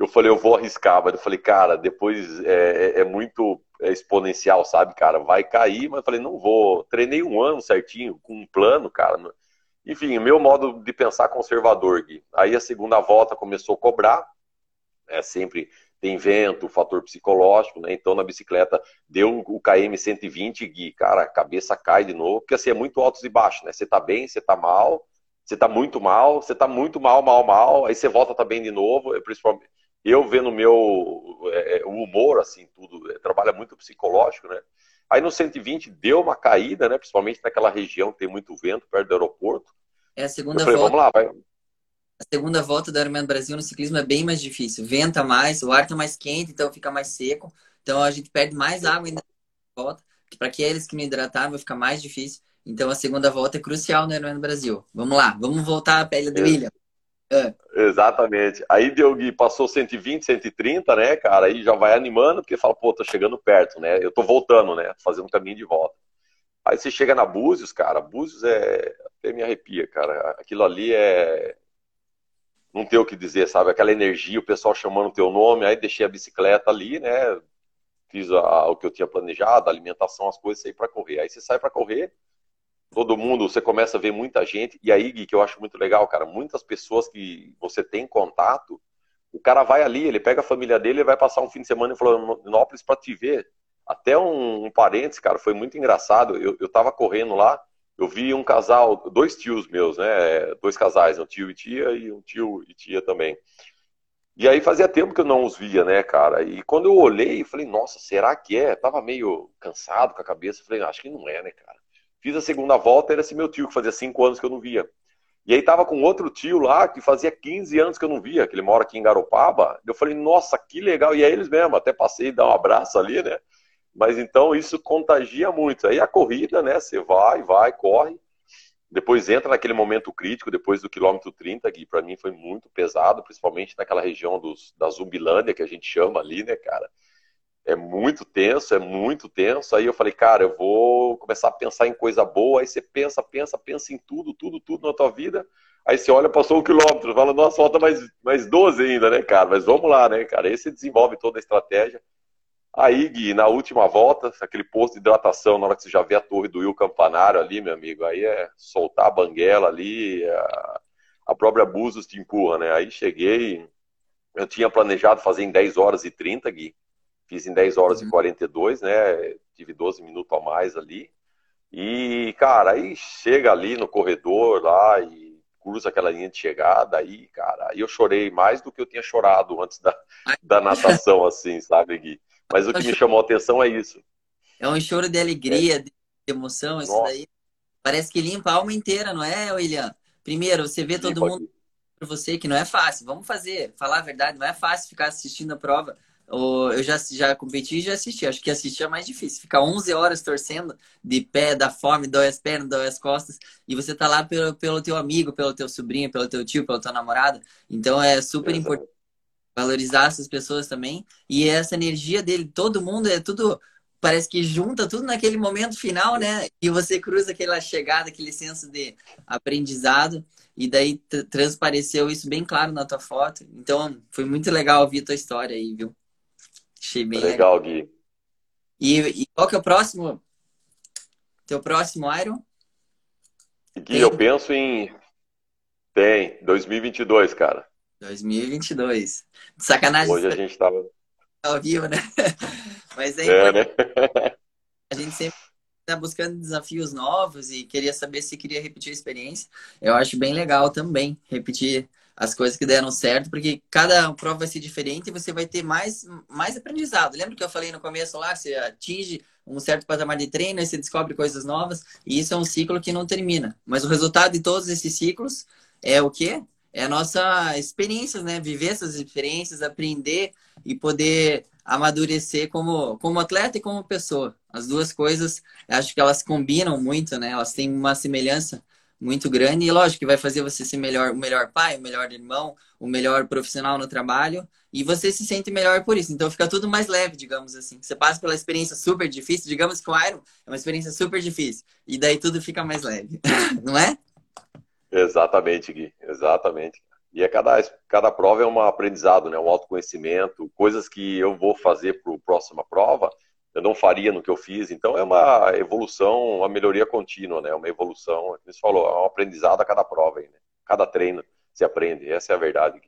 eu falei, eu vou arriscar, mas eu falei, cara, depois é, é, é muito exponencial, sabe, cara? Vai cair, mas eu falei, não vou. Treinei um ano certinho, com um plano, cara. Enfim, meu modo de pensar conservador, Gui. Aí a segunda volta começou a cobrar, é sempre tem vento, fator psicológico, né? Então na bicicleta deu o KM 120, Gui, cara, a cabeça cai de novo, porque assim é muito altos e baixos, né? Você tá bem, você tá mal, você tá muito mal, você tá muito mal, mal, mal, aí você volta tá bem de novo, principalmente eu vendo meu é, é, o humor, assim, tudo, é, trabalha muito psicológico, né? Aí no 120 deu uma caída, né? Principalmente naquela região que tem muito vento, perto do aeroporto. É a segunda falei, volta. Vamos lá, vai. A segunda volta do Ironman Brasil no ciclismo é bem mais difícil. Venta mais, o ar tá mais quente, então fica mais seco. Então a gente perde mais água ainda na volta. Para aqueles que não hidrataram vai ficar mais difícil. Então a segunda volta é crucial no Ironman Brasil. Vamos lá, vamos voltar à pele do é. William. É. Exatamente. Aí deu passou 120, 130, né, cara? Aí já vai animando, porque fala, pô, tô chegando perto, né? Eu tô voltando, né? Fazendo um caminho de volta. Aí você chega na Búzios, cara, Búzios é. Até me arrepia, cara. Aquilo ali é. Não tem o que dizer, sabe? Aquela energia, o pessoal chamando o teu nome, aí deixei a bicicleta ali, né? Fiz a, o que eu tinha planejado, a alimentação, as coisas, saí para correr. Aí você sai para correr, todo mundo, você começa a ver muita gente, e aí, Gui, que eu acho muito legal, cara, muitas pessoas que você tem contato, o cara vai ali, ele pega a família dele e vai passar um fim de semana em Florianópolis para te ver. Até um, um parênteses, cara, foi muito engraçado, eu, eu tava correndo lá, eu vi um casal, dois tios meus, né, dois casais, um tio e tia e um tio e tia também. E aí fazia tempo que eu não os via, né, cara? E quando eu olhei, falei, nossa, será que é? tava meio cansado com a cabeça, falei, acho que não é, né, cara? Fiz a segunda volta, era esse meu tio, que fazia cinco anos que eu não via. E aí tava com outro tio lá, que fazia 15 anos que eu não via, que ele mora aqui em Garopaba. Eu falei, nossa, que legal. E é eles mesmo, até passei dar um abraço ali, né? Mas então isso contagia muito. Aí a corrida, né? Você vai, vai, corre. Depois entra naquele momento crítico, depois do quilômetro 30, que para mim foi muito pesado, principalmente naquela região dos, da Zumbilândia, que a gente chama ali, né, cara? É muito tenso, é muito tenso. Aí eu falei, cara, eu vou começar a pensar em coisa boa. Aí você pensa, pensa, pensa em tudo, tudo, tudo na tua vida. Aí você olha, passou um quilômetro, fala, nossa, falta mais, mais 12 ainda, né, cara? Mas vamos lá, né, cara? Aí você desenvolve toda a estratégia. Aí, Gui, na última volta, aquele posto de hidratação, na hora que você já vê a torre do Will Campanário ali, meu amigo, aí é soltar a banguela ali, a, a própria Búzios te empurra, né? Aí cheguei, eu tinha planejado fazer em 10 horas e 30, Gui, fiz em 10 horas uhum. e 42, né? Tive 12 minutos a mais ali. E, cara, aí chega ali no corredor lá e cruza aquela linha de chegada, aí, cara, aí eu chorei mais do que eu tinha chorado antes da, da natação, assim, sabe, Gui? Mas o que me chamou a atenção é isso. É um choro de alegria, é. de emoção, isso Nossa. daí. Parece que limpa a alma inteira, não é, William? Primeiro, você vê todo mundo por você, que não é fácil. Vamos fazer, falar a verdade, não é fácil ficar assistindo a prova. Eu já, já competi e já assisti. Acho que assistir é mais difícil. Ficar 11 horas torcendo de pé, da fome, dói as pernas, dói as costas. E você tá lá pelo, pelo teu amigo, pelo teu sobrinho, pelo teu tio, pelo teu namorado. Então é super importante valorizar essas pessoas também. E essa energia dele, todo mundo, é tudo. Parece que junta tudo naquele momento final, né? E você cruza aquela chegada, aquele senso de aprendizado. E daí transpareceu isso bem claro na tua foto. Então, foi muito legal ouvir a tua história aí, viu? Achei bem legal. legal. Gui. E, e, qual que é o próximo? Teu próximo Iron? Gui, Tem? eu penso em. Tem, 2022, cara. 2022. Sacanagem. Hoje a gente tava. Ao vivo, né? Mas é, é né? a gente sempre está buscando desafios novos e queria saber se queria repetir a experiência. Eu acho bem legal também repetir as coisas que deram certo, porque cada prova vai ser diferente e você vai ter mais, mais aprendizado. Lembra que eu falei no começo lá? Você atinge um certo patamar de treino e você descobre coisas novas, e isso é um ciclo que não termina. Mas o resultado de todos esses ciclos é o quê? é a nossa experiência, né? Viver essas experiências, aprender e poder amadurecer como, como atleta e como pessoa. As duas coisas, acho que elas combinam muito, né? Elas têm uma semelhança muito grande e lógico que vai fazer você ser melhor, o melhor pai, o melhor irmão, o melhor profissional no trabalho e você se sente melhor por isso. Então fica tudo mais leve, digamos assim. Você passa pela experiência super difícil, digamos que o Iron é uma experiência super difícil e daí tudo fica mais leve, não é? Exatamente, Gui, exatamente. E é cada, cada prova é um aprendizado, né? um autoconhecimento, coisas que eu vou fazer para a próxima prova, eu não faria no que eu fiz. Então é uma evolução, uma melhoria contínua, né? Uma evolução, como você falou, é um aprendizado a cada prova, aí, né? cada treino se aprende. Essa é a verdade.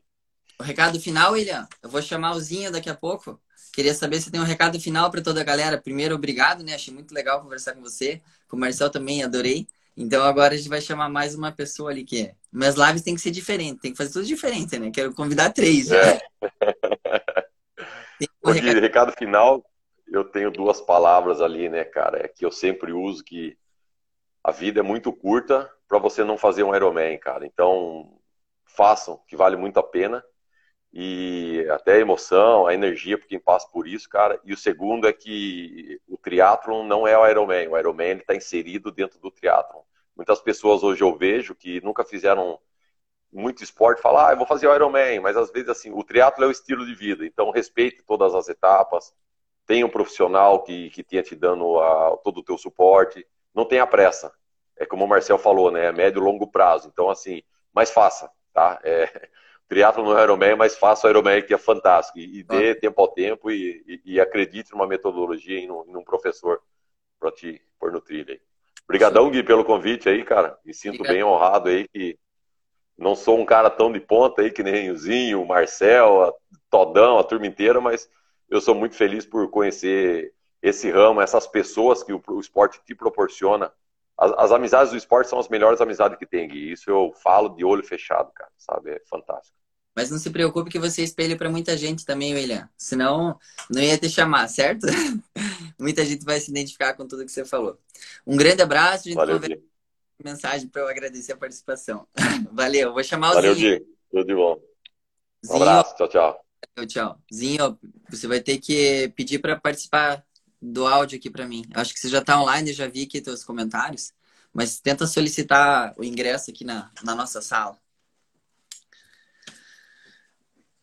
O recado final, William, eu vou chamar o Zinho daqui a pouco. Queria saber se tem um recado final para toda a galera. Primeiro, obrigado, né? Achei muito legal conversar com você. Com o Marcel também, adorei. Então agora a gente vai chamar mais uma pessoa ali que é. Minhas lives tem que ser diferente, tem que fazer tudo diferente, né? Quero convidar três. É. Um recado... recado final, eu tenho duas palavras ali, né, cara? É que eu sempre uso que a vida é muito curta para você não fazer um Ironman, cara. Então, façam, que vale muito a pena. E até a emoção, a energia por quem passa por isso, cara. E o segundo é que o triatlon não é o Ironman. O Ironman está inserido dentro do triatlon. Muitas pessoas hoje eu vejo que nunca fizeram muito esporte, falam, ah, eu vou fazer o Ironman, mas às vezes assim, o triatlo é o estilo de vida, então respeite todas as etapas, tenha um profissional que, que tenha te dando a, todo o teu suporte, não tenha pressa. É como o Marcel falou, né, é médio e longo prazo, então assim, mas faça, tá? É, triatlo no Ironman, mas faça o Ironman que é fantástico, e, e dê ah. tempo ao tempo e, e, e, acredite numa metodologia e num, num professor para te pôr no trilho aí. Obrigadão, Gui, pelo convite aí, cara. Me sinto Obrigado. bem honrado aí que não sou um cara tão de ponta aí que nem o Zinho, o Marcel, a Todão, a turma inteira, mas eu sou muito feliz por conhecer esse ramo, essas pessoas que o, o esporte te proporciona. As, as, amizades do esporte são as melhores amizades que tem, Gui. Isso eu falo de olho fechado, cara, sabe? É fantástico. Mas não se preocupe que você espelha para muita gente também, William. Senão, não ia te chamar, certo? muita gente vai se identificar com tudo que você falou. Um grande abraço. A gente Valeu, mensagem para eu agradecer a participação. Valeu, vou chamar o Valeu, Zinho. Di. Tudo de bom. Um Zinho, abraço, tchau, tchau. Tchau, tchau. Zinho, você vai ter que pedir para participar do áudio aqui para mim. Acho que você já está online, já vi aqui teus comentários, mas tenta solicitar o ingresso aqui na, na nossa sala.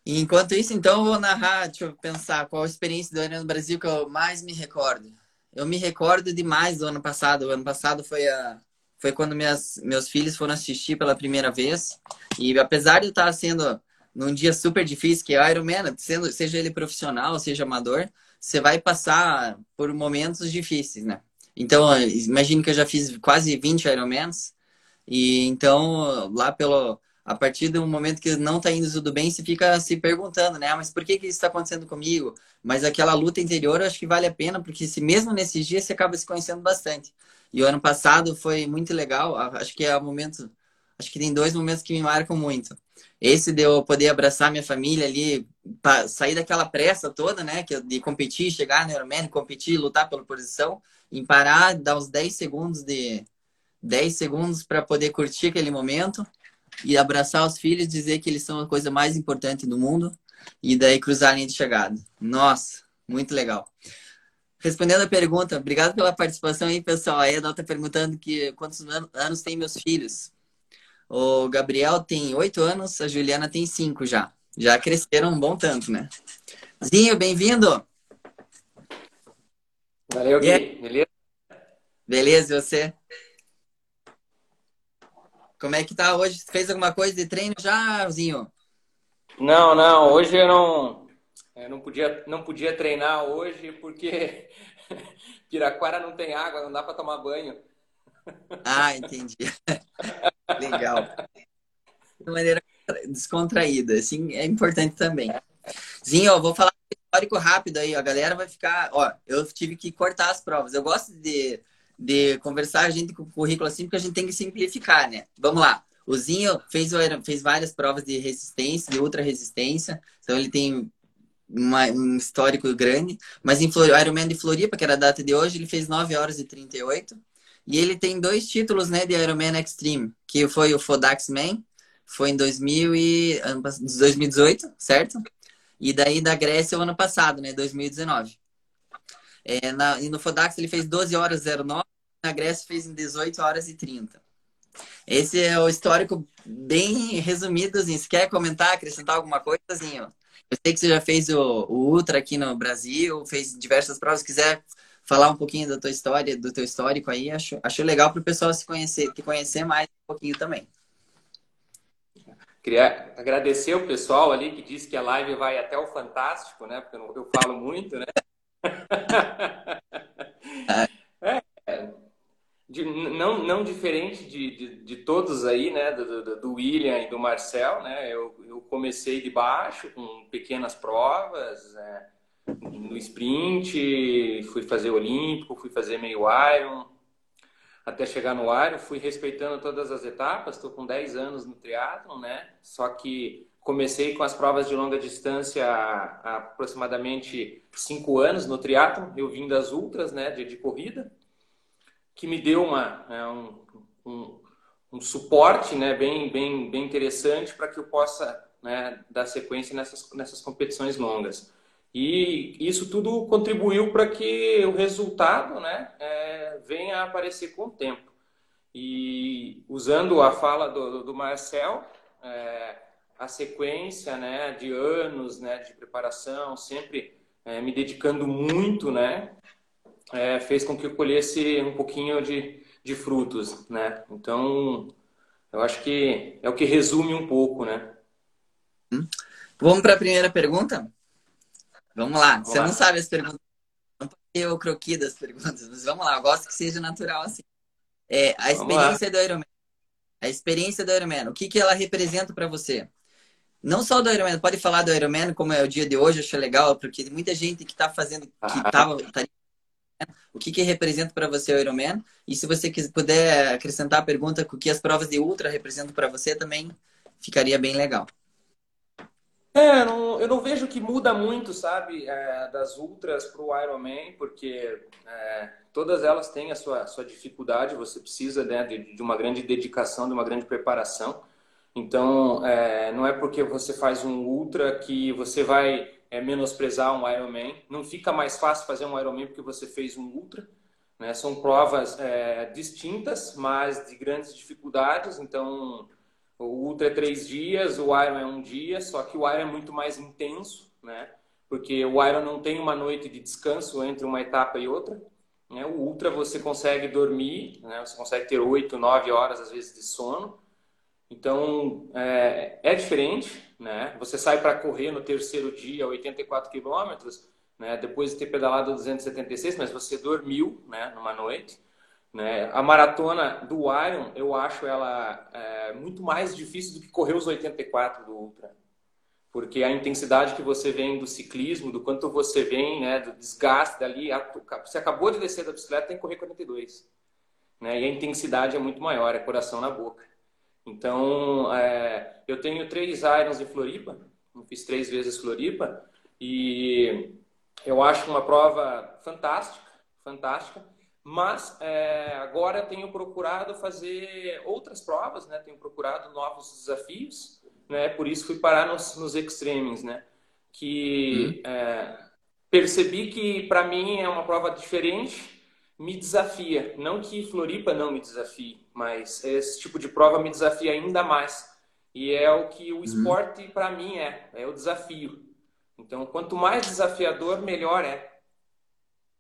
Enquanto isso, então, eu vou narrar, deixa eu pensar, qual a experiência do ano no Brasil que eu mais me recordo. Eu me recordo demais do ano passado. O ano passado foi, a, foi quando minhas, meus filhos foram assistir pela primeira vez. E apesar de eu estar sendo num dia super difícil, que é o Ironman, sendo, seja ele profissional, seja amador, você vai passar por momentos difíceis, né? Então, imagine que eu já fiz quase 20 Ironmans. E então, lá pelo a partir do momento que não está indo tudo bem, você fica se perguntando, né? Ah, mas por que, que isso está acontecendo comigo? Mas aquela luta interior eu acho que vale a pena, porque se mesmo nesses dias você acaba se conhecendo bastante. E o ano passado foi muito legal, acho que é o momento, acho que tem dois momentos que me marcam muito. Esse de eu poder abraçar minha família ali, sair daquela pressa toda, né? De competir, chegar no Ironman, competir, lutar pela posição, em parar, dar uns 10 segundos de 10 segundos para poder curtir aquele momento e abraçar os filhos, dizer que eles são a coisa mais importante do mundo e daí cruzar a linha de chegada. Nossa, muito legal. Respondendo a pergunta, obrigado pela participação aí, pessoal. A Edel está perguntando que quantos anos tem meus filhos. O Gabriel tem oito anos, a Juliana tem cinco já. Já cresceram um bom tanto, né? Zinho, bem-vindo! Valeu, Gui. Beleza? Beleza, e você? Como é que tá hoje? Fez alguma coisa de treino já, Zinho? Não, não. Hoje eu não, eu não podia, não podia treinar hoje porque Piraquara não tem água, não dá para tomar banho. Ah, entendi. Legal. De maneira descontraída, assim, é importante também. Zinho, vou falar histórico rápido aí, a galera vai ficar, ó, eu tive que cortar as provas. Eu gosto de de conversar a gente com o currículo assim, porque a gente tem que simplificar, né? Vamos lá. O Zinho fez, fez várias provas de resistência, de ultra resistência, então ele tem uma, um histórico grande. Mas em Flor... Ironman de Floripa, que era a data de hoje, ele fez 9 horas e 38. E ele tem dois títulos né, de Ironman Extreme, que foi o Fodax Man, foi em 2000 e... 2018, certo? E daí da Grécia o ano passado, né, 2019. É, na, e no Fodax ele fez 12 horas 09, na Grécia fez em 18 horas e 30. Esse é o histórico bem resumido, assim. Se quer comentar, acrescentar alguma coisa. Eu sei que você já fez o, o, Ultra aqui no Brasil, fez diversas provas. Se quiser falar um pouquinho da tua história, do teu histórico aí, acho, acho legal para o pessoal se conhecer, te conhecer mais um pouquinho também. Queria agradecer o pessoal ali que disse que a live vai até o Fantástico, né? Porque eu, eu falo muito, né? é, de, não, não diferente de, de, de, todos aí, né? Do, do, do, William e do Marcel, né? Eu, eu comecei de baixo, com pequenas provas, né? No sprint, fui fazer olímpico, fui fazer meio iron, até chegar no Iron, fui respeitando todas as etapas, estou com 10 anos no triatlon, né? Só que comecei com as provas de longa distância há, aproximadamente cinco anos no triatlo. Eu vim das ultras, né, de, de corrida, que me deu uma, é, um, um, um, suporte, né, bem, bem, bem interessante para que eu possa né, dar sequência nessas, nessas competições longas. E isso tudo contribuiu para que o resultado, né, é, venha a aparecer com o tempo. E usando a fala do, do Marcel, é, a sequência né, de anos né, de preparação, sempre é, me dedicando muito, né, é, fez com que eu colhesse um pouquinho de, de frutos. Né? Então, eu acho que é o que resume um pouco. Né? Hum. Vamos para a primeira pergunta? Vamos lá. Vamos Você lá. não sabe as perguntas. Não pode ter o croqui das perguntas, mas vamos lá. Eu gosto que seja natural assim. É, a experiência do Ironman. A experiência do Ironman. O que, que ela representa para você? Não só do Ironman, pode falar do Ironman, como é o dia de hoje, acho legal, porque muita gente que está fazendo, que estava. Tá, o que, que representa para você o Ironman? E se você quiser, puder acrescentar a pergunta, o que as provas de Ultra representam para você também, ficaria bem legal. É, não, eu não vejo que muda muito, sabe, é, das ultras para o Ironman, porque é, todas elas têm a sua, sua dificuldade, você precisa né, de, de, uma grande dedicação, de uma grande preparação. Então, é, não é porque você faz um ultra que você vai é, menosprezar um Ironman. Não fica mais fácil fazer um Ironman porque você fez um ultra. Né? São provas é, distintas, mas de grandes dificuldades. Então, o ultra é três dias, o Iron é um dia, só que o Iron é muito mais intenso, né? Porque o Iron não tem uma noite de descanso entre uma etapa e outra. Né? O ultra você consegue dormir, né? Você consegue ter oito, nove horas às vezes de sono. Então é, é diferente, né? Você sai para correr no terceiro dia, 84 quilômetros, né? Depois de ter pedalado 276, mas você dormiu, né? Numa noite. Né? A maratona do Iron, eu acho ela é, muito mais difícil do que correr os 84 do Ultra. Porque a intensidade que você vem do ciclismo, do quanto você vem, né, do desgaste dali, você acabou de descer da bicicleta, tem que correr 42. Né? E a intensidade é muito maior, é coração na boca. Então, é, eu tenho três Irons em Floripa, eu fiz três vezes Floripa, e eu acho uma prova fantástica, fantástica. Mas é, agora tenho procurado fazer outras provas, né? Tenho procurado novos desafios, né? Por isso fui parar nos, nos extremes, né? Que uhum. é, percebi que para mim é uma prova diferente, me desafia. Não que Floripa não me desafie, mas esse tipo de prova me desafia ainda mais. E é o que o uhum. esporte para mim é, é o desafio. Então, quanto mais desafiador, melhor é.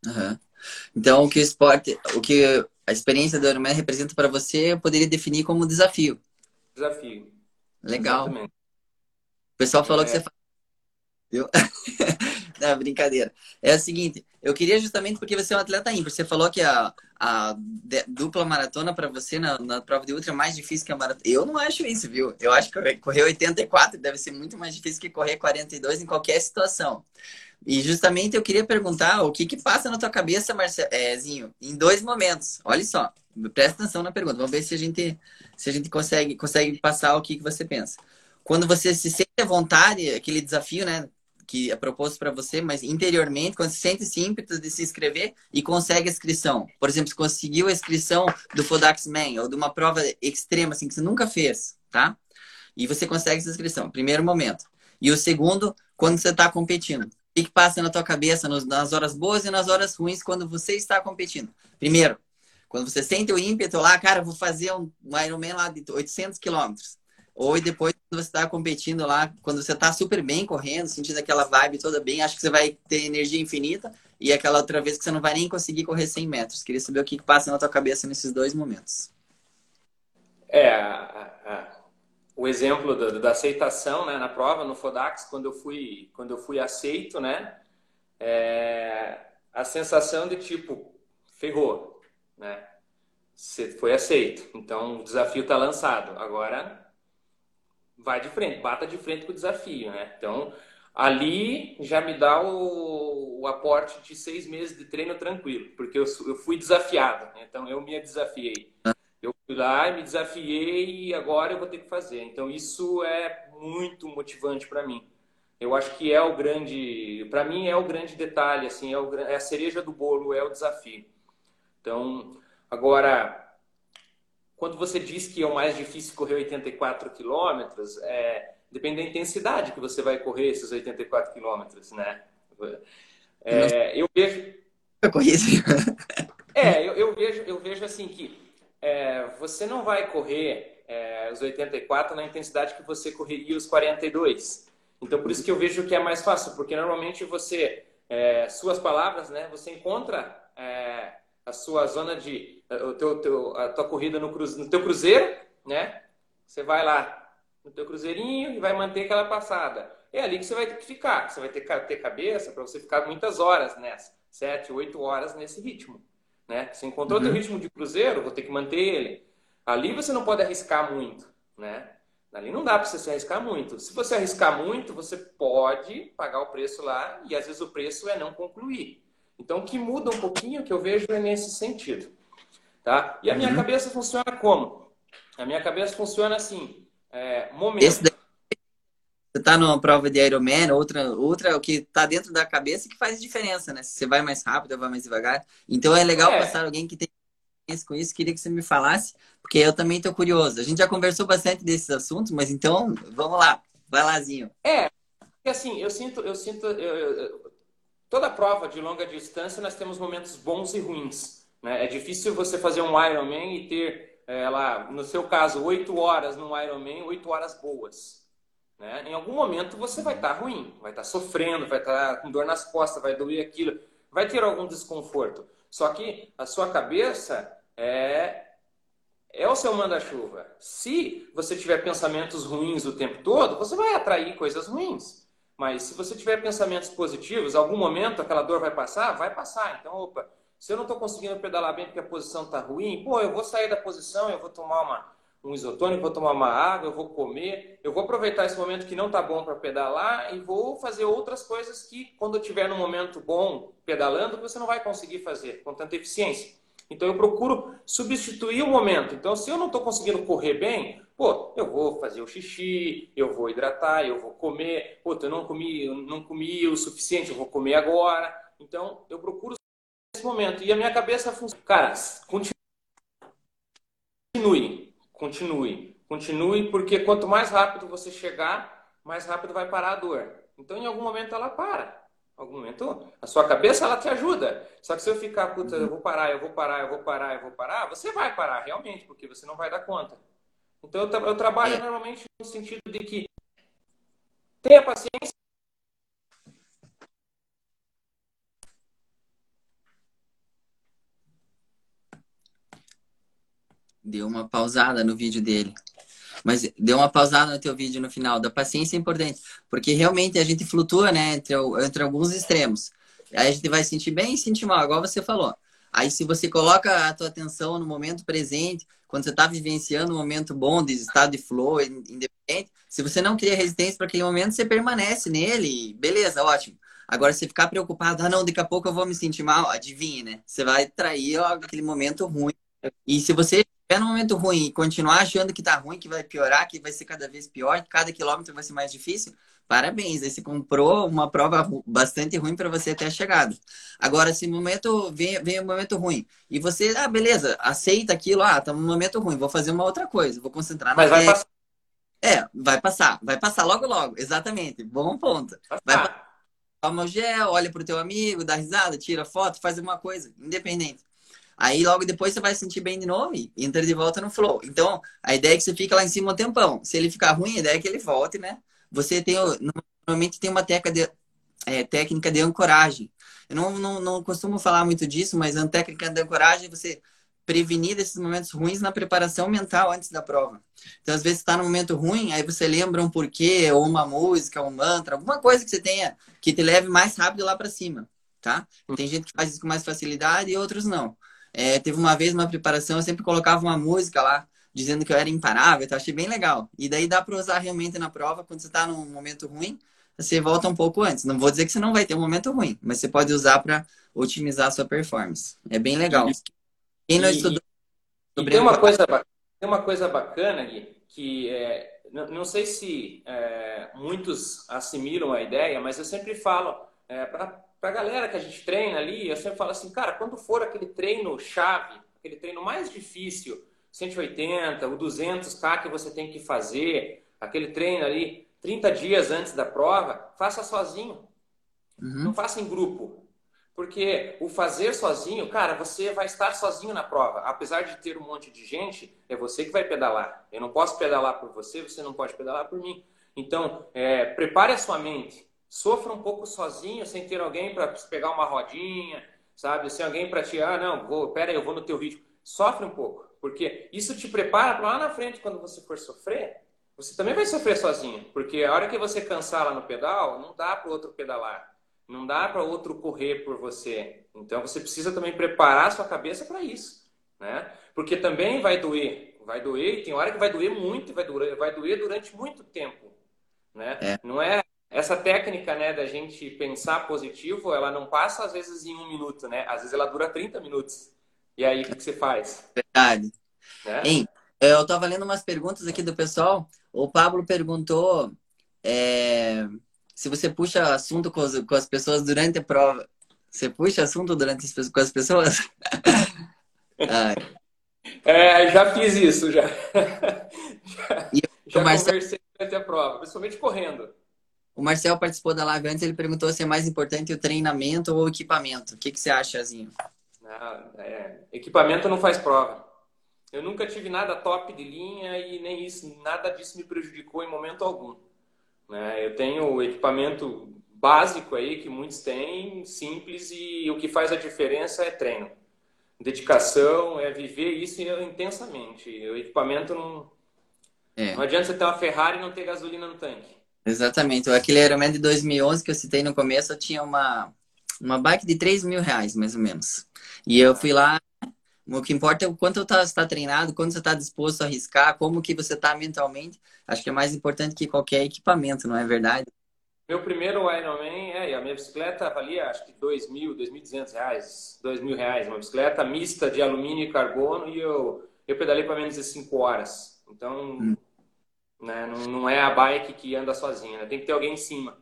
Uhum. Então, o que o esporte, o que a experiência do Ironman representa para você, eu poderia definir como desafio. Desafio. Legal. Exatamente. O pessoal falou é. que você Viu? Não, brincadeira. É o seguinte, eu queria justamente porque você é um atleta ímpar. Você falou que a, a dupla maratona para você na, na, prova de ultra é mais difícil que a maratona. Eu não acho isso, viu? Eu acho que correr 84 deve ser muito mais difícil que correr 42 em qualquer situação. E justamente eu queria perguntar o que que passa na tua cabeça, Marcezinho, em dois momentos. Olha só, presta atenção na pergunta. Vamos ver se a gente, se a gente consegue, consegue passar o que, que você pensa. Quando você se sente à vontade, aquele desafio, né? Que é proposto para você, mas interiormente, quando você sente esse ímpeto de se inscrever e consegue a inscrição. Por exemplo, se conseguiu a inscrição do Fodax Man ou de uma prova extrema, assim, que você nunca fez, tá? E você consegue essa inscrição, primeiro momento. E o segundo, quando você está competindo que, que passa na tua cabeça nas horas boas e nas horas ruins quando você está competindo? Primeiro, quando você sente o ímpeto lá, cara, vou fazer um, Ironman lá de 800 quilômetros. Ou depois, quando você está competindo lá, quando você está super bem correndo, sentindo aquela vibe toda bem, acho que você vai ter energia infinita. E aquela outra vez que você não vai nem conseguir correr 100 metros. Queria saber o que, que passa na tua cabeça nesses dois momentos. É, o exemplo da, da, aceitação né, na prova, no Fodax, quando eu fui, quando eu fui aceito, né, é, a sensação de tipo, ferrou, né? Você foi aceito, então o desafio está lançado. Agora vai de frente, bata de frente com o desafio, né? Então ali já me dá o, o aporte de seis meses de treino tranquilo, porque eu, eu fui desafiado, né? então eu me desafiei. Eu fui lá e me desafiei e agora eu vou ter que fazer. Então isso é muito motivante para mim. Eu acho que é o grande, para mim é o grande detalhe, assim, é, o, é a cereja do bolo, é o desafio. Então, agora, quando você diz que é o mais difícil correr 84 quilômetros, é, depende da intensidade que você vai correr esses 84 quilômetros, né? É, eu vejo. Eu conheço. É, eu, eu, vejo, eu vejo assim que é, você não vai correr é, os 84 na intensidade que você correria os 42. Então, por isso que eu vejo que é mais fácil, porque normalmente você, é, suas palavras, né, você encontra é, a sua zona de, o teu, teu, a tua corrida no, cruze, no teu cruzeiro, né? Você vai lá no teu cruzeirinho e vai manter aquela passada. É ali que você vai ter que ficar. Você vai ter que ter cabeça para você ficar muitas horas nessa, sete, oito horas nesse ritmo. Né? Você encontrou uhum. teu ritmo de cruzeiro, vou ter que manter ele. Ali você não pode arriscar muito, né? Ali não dá para você se arriscar muito. Se você arriscar muito, você pode pagar o preço lá e às vezes o preço é não concluir. Então, o que muda um pouquinho, que eu vejo é nesse sentido. Tá? E a minha uhum. cabeça funciona como? A minha cabeça funciona assim, é, momento. você tá numa prova de Ironman, outra, outra, o que tá dentro da cabeça que faz diferença, né? Se você vai mais rápido ou vai mais devagar. Então é legal é. passar alguém que tem experiência com isso. Queria que você me falasse, porque eu também tô curioso. A gente já conversou bastante desses assuntos, mas então, vamos lá. Vai lázinho. É, assim, eu sinto, eu sinto, eu, eu, toda prova de longa distância nós temos momentos bons e ruins. Né? É difícil você fazer um Ironman e ter, é, lá, no seu caso, oito horas no Ironman, oito horas boas. Né? Em algum momento você vai estar tá ruim, vai estar tá sofrendo, vai estar tá com dor nas costas, vai doer aquilo, vai ter algum desconforto. Só que a sua cabeça é é o seu manda-chuva. Se você tiver pensamentos ruins o tempo todo, você vai atrair coisas ruins. Mas se você tiver pensamentos positivos, algum momento aquela dor vai passar? Vai passar. Então, opa, se eu não estou conseguindo pedalar bem porque a posição está ruim, pô, eu vou sair da posição, eu vou tomar uma, um isotônico, vou tomar uma água, eu vou comer, eu vou aproveitar esse momento que não está bom para pedalar e vou fazer outras coisas que, quando eu tiver num momento bom pedalando, você não vai conseguir fazer com tanta eficiência. Então eu procuro substituir o momento. Então, se eu não estou conseguindo correr bem, pô, eu vou fazer o xixi, eu vou hidratar, eu vou comer. Pô, eu não comi, não comi o suficiente, eu vou comer agora. Então, eu procuro esse momento. E a minha cabeça funciona. Cara, continue continue. Continue, porque quanto mais rápido você chegar, mais rápido vai parar a dor. Então, em algum momento, ela para. Em algum momento, a sua cabeça, ela te ajuda. Só que se eu ficar, puta, eu vou parar, eu vou parar, eu vou parar, eu vou parar, você vai parar, realmente, porque você não vai dar conta. Então, eu, eu trabalho normalmente no sentido de que tenha paciência, Deu uma pausada no vídeo dele. Mas deu uma pausada no teu vídeo no final. Da paciência é importante. Porque realmente a gente flutua, né? Entre, entre alguns extremos. Aí a gente vai sentir bem e sentir mal, igual você falou. Aí se você coloca a tua atenção no momento presente, quando você está vivenciando um momento bom, de estado de flow, independente, se você não cria resistência para aquele momento, você permanece nele. Beleza, ótimo. Agora, se ficar preocupado, ah, não, daqui a pouco eu vou me sentir mal, adivinha, né? Você vai trair ó, aquele momento ruim. E se você estiver no momento ruim e continuar achando que tá ruim, que vai piorar, que vai ser cada vez pior, que cada quilômetro vai ser mais difícil, parabéns. Aí você comprou uma prova bastante ruim para você até a chegada. Agora, se momento vem, vem um momento ruim e você, ah, beleza, aceita aquilo, ah, tá um momento ruim, vou fazer uma outra coisa, vou concentrar na Mas vai passar. É, vai passar, vai passar logo logo, exatamente. Bom ponto. Vai passar. Toma o gel, olha pro teu amigo, dá risada, tira foto, faz alguma coisa, independente. Aí logo depois você vai sentir bem de novo e entra de volta no flow. Então, a ideia é que você fica lá em cima um tempão. Se ele ficar ruim, a ideia é que ele volte, né? Você tem, normalmente tem uma técnica de, é, técnica de ancoragem. Eu não, não, não costumo falar muito disso, mas a técnica de ancoragem é você prevenir desses momentos ruins na preparação mental antes da prova. Então, às vezes, está num momento ruim, aí você lembra um porquê, ou uma música, um mantra, alguma coisa que você tenha que te leve mais rápido lá para cima, tá? Tem gente que faz isso com mais facilidade e outros não. É, teve uma vez uma preparação, eu sempre colocava uma música lá, dizendo que eu era imparável, então achei bem legal. E daí dá para usar realmente na prova, quando você está num momento ruim, você volta um pouco antes. Não vou dizer que você não vai ter um momento ruim, mas você pode usar para otimizar a sua performance. É bem legal. Quem não estudou sobre tem uma coisa tem uma coisa bacana Gui, que é, não, não sei se é, muitos assimilam a ideia, mas eu sempre falo é, para para a galera que a gente treina ali, eu sempre falo assim, cara, quando for aquele treino chave, aquele treino mais difícil, 180, o 200K que você tem que fazer, aquele treino ali 30 dias antes da prova, faça sozinho. Uhum. Não faça em grupo. Porque o fazer sozinho, cara, você vai estar sozinho na prova. Apesar de ter um monte de gente, é você que vai pedalar. Eu não posso pedalar por você, você não pode pedalar por mim. Então, é, prepare a sua mente sofra um pouco sozinho, sem ter alguém para pegar uma rodinha, sabe? Sem alguém para te, ah, não, vou, pera aí, eu vou no teu ritmo. Sofre um pouco, porque isso te prepara para lá na frente, quando você for sofrer, você também vai sofrer sozinho, porque a hora que você cansar lá no pedal, não dá para outro pedalar, não dá para outro correr por você. Então você precisa também preparar a sua cabeça para isso, né? Porque também vai doer, vai doer, e tem hora que vai doer muito, vai doer, vai doer durante muito tempo, né? É. Não é essa técnica, né, da gente pensar positivo, ela não passa às vezes em um minuto, né? Às vezes ela dura 30 minutos. E aí, o que, que você faz? Verdade. Né? Hein, eu estava lendo umas perguntas aqui do pessoal. O Pablo perguntou é, se você puxa assunto com, com as pessoas durante a prova, você puxa assunto durante as, com as pessoas? é, já fiz isso, já. já, já Marcelo... conversei durante a prova, principalmente correndo. O Marcel participou da live antes, ele perguntou se é mais importante o treinamento ou o equipamento. O que, que você acha, Zinho? Ah, é, equipamento não faz prova. Eu nunca tive nada top de linha e nem isso, nada disso me prejudicou em momento algum. Né? Eu tenho equipamento básico aí que muitos têm, simples e o que faz a diferença é treino, dedicação, é viver isso intensamente. O equipamento não, é. não adianta você ter uma Ferrari e não ter gasolina no tanque. Exatamente. Aquele Ironman de 2011 que eu citei no começo, eu tinha uma uma bike de 3 mil reais, mais ou menos. E eu fui lá o que importa é o quanto você está treinado, quanto você está disposto a arriscar, como que você está mentalmente. Acho que é mais importante que qualquer equipamento, não é verdade? Meu primeiro Ironman, é, a minha bicicleta valia acho que dois mil, dois mil duzentos reais, dois mil reais, uma bicicleta mista de alumínio e carbono e eu, eu pedalei para menos de cinco horas. Então, hum. Né, não, não é a bike que anda sozinha, né? tem que ter alguém em cima.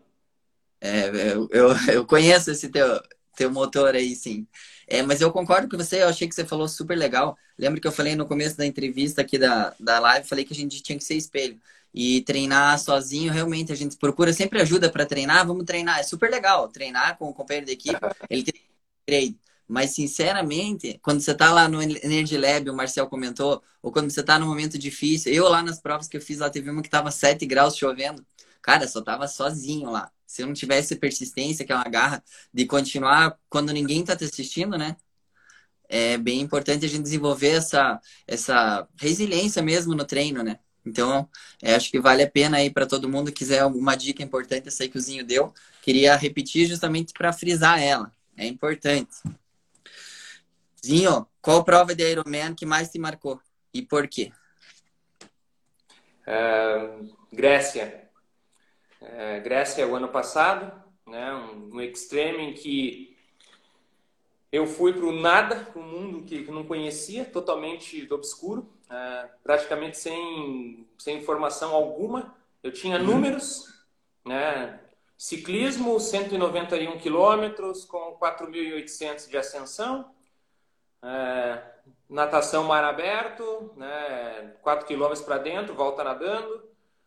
É, eu, eu, eu conheço esse teu, teu motor aí, sim. É, mas eu concordo com você, eu achei que você falou super legal. Lembra que eu falei no começo da entrevista aqui da, da live, falei que a gente tinha que ser espelho. E treinar sozinho, realmente, a gente procura sempre ajuda para treinar, vamos treinar. É super legal treinar com o companheiro da equipe, ele tem grade. Mas, sinceramente, quando você tá lá no Energy Lab, o Marcel comentou, ou quando você tá num momento difícil, eu lá nas provas que eu fiz lá, teve uma que tava 7 graus chovendo. Cara, só tava sozinho lá se eu não tivesse persistência, que é garra de continuar quando ninguém está te assistindo, né? É bem importante a gente desenvolver essa, essa resiliência mesmo no treino, né? Então, é, acho que vale a pena aí para todo mundo que quiser alguma dica importante, essa aí que o Zinho deu. Queria repetir justamente para frisar ela. É importante. Zinho, qual prova de Ironman que mais te marcou e por quê? Uh, Grécia é, Grécia o ano passado, né, um, um extreme em que eu fui para o nada, para um mundo que, que não conhecia, totalmente do obscuro, é, praticamente sem, sem informação alguma. Eu tinha uhum. números, né, ciclismo, 191 quilômetros com 4.800 de ascensão, é, natação mar aberto, né, 4 quilômetros para dentro, volta nadando,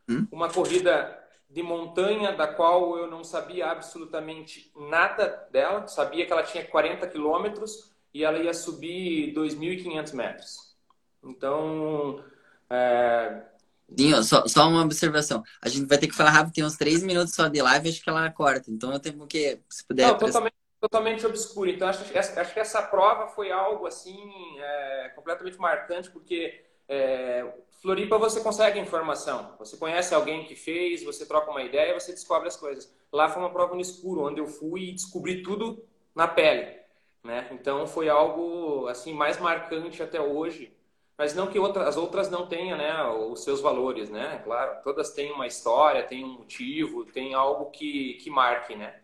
uhum. uma corrida de montanha da qual eu não sabia absolutamente nada dela. Sabia que ela tinha 40 quilômetros e ela ia subir 2.500 metros. Então, é... Dinho, só, só uma observação. A gente vai ter que falar rápido, tem uns três minutos só de live, acho que ela corta. Então eu tenho que, se puder. Não, totalmente, totalmente obscuro. Então acho, acho que essa prova foi algo assim é, completamente marcante, porque é, Floripa você consegue informação. Você conhece alguém que fez, você troca uma ideia, você descobre as coisas. Lá foi uma prova no escuro, onde eu fui e descobri tudo na pele. Né? Então foi algo assim mais marcante até hoje. Mas não que outra, as outras não tenham né, os seus valores, né? Claro, todas têm uma história, têm um motivo, tem algo que, que marque, né?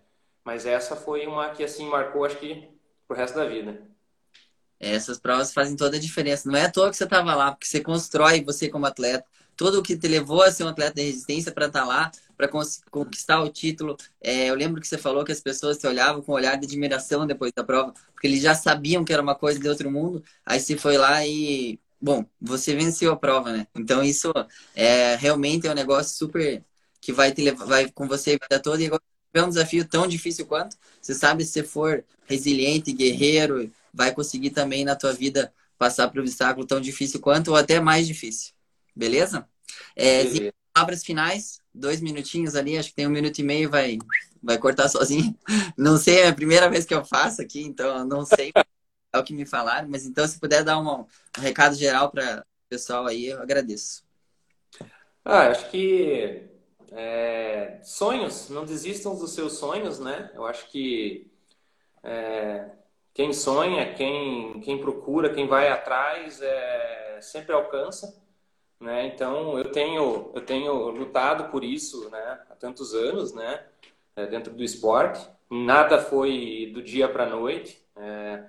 Mas essa foi uma que assim marcou, acho que, pro resto da vida. Essas provas fazem toda a diferença. Não é à toa que você estava lá, porque você constrói você como atleta. Tudo o que te levou a ser um atleta de resistência para estar tá lá, para conquistar o título. É, eu lembro que você falou que as pessoas te olhavam com um olhar de admiração depois da prova, porque eles já sabiam que era uma coisa de outro mundo. Aí você foi lá e, bom, você venceu a prova, né? Então isso é realmente é um negócio super que vai te levar, vai com você a vida toda. E é um desafio tão difícil quanto. Você sabe se você for resiliente, guerreiro vai conseguir também na tua vida passar por um obstáculo tão difícil quanto ou até mais difícil. Beleza? É, Beleza. Palavras finais, dois minutinhos ali, acho que tem um minuto e meio, vai, vai cortar sozinho. Não sei, é a primeira vez que eu faço aqui, então não sei é o que me falaram, mas então se puder dar um, um recado geral para o pessoal aí, eu agradeço. Ah, acho que é, sonhos, não desistam dos seus sonhos, né? Eu acho que é, quem sonha, quem, quem procura, quem vai atrás, é, sempre alcança. Né? Então, eu tenho, eu tenho lutado por isso né? há tantos anos né? É, dentro do esporte. Nada foi do dia para a noite. É,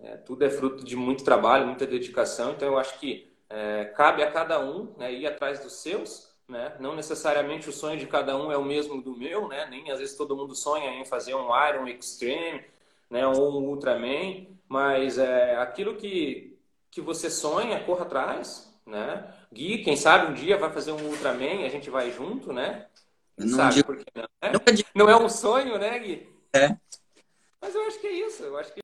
é, tudo é fruto de muito trabalho, muita dedicação. Então, eu acho que é, cabe a cada um né, ir atrás dos seus, né? Não necessariamente o sonho de cada um é o mesmo do meu, né? Nem às vezes todo mundo sonha em fazer um Iron Extreme, né? Ou um Ultraman, mas é aquilo que que você sonha, corra atrás, né? Gui, quem sabe um dia vai fazer um Ultraman, a gente vai junto, né? Não sabe digo... por que não, né? Não é um sonho, né, Gui? É. Mas eu acho que é isso. Eu acho que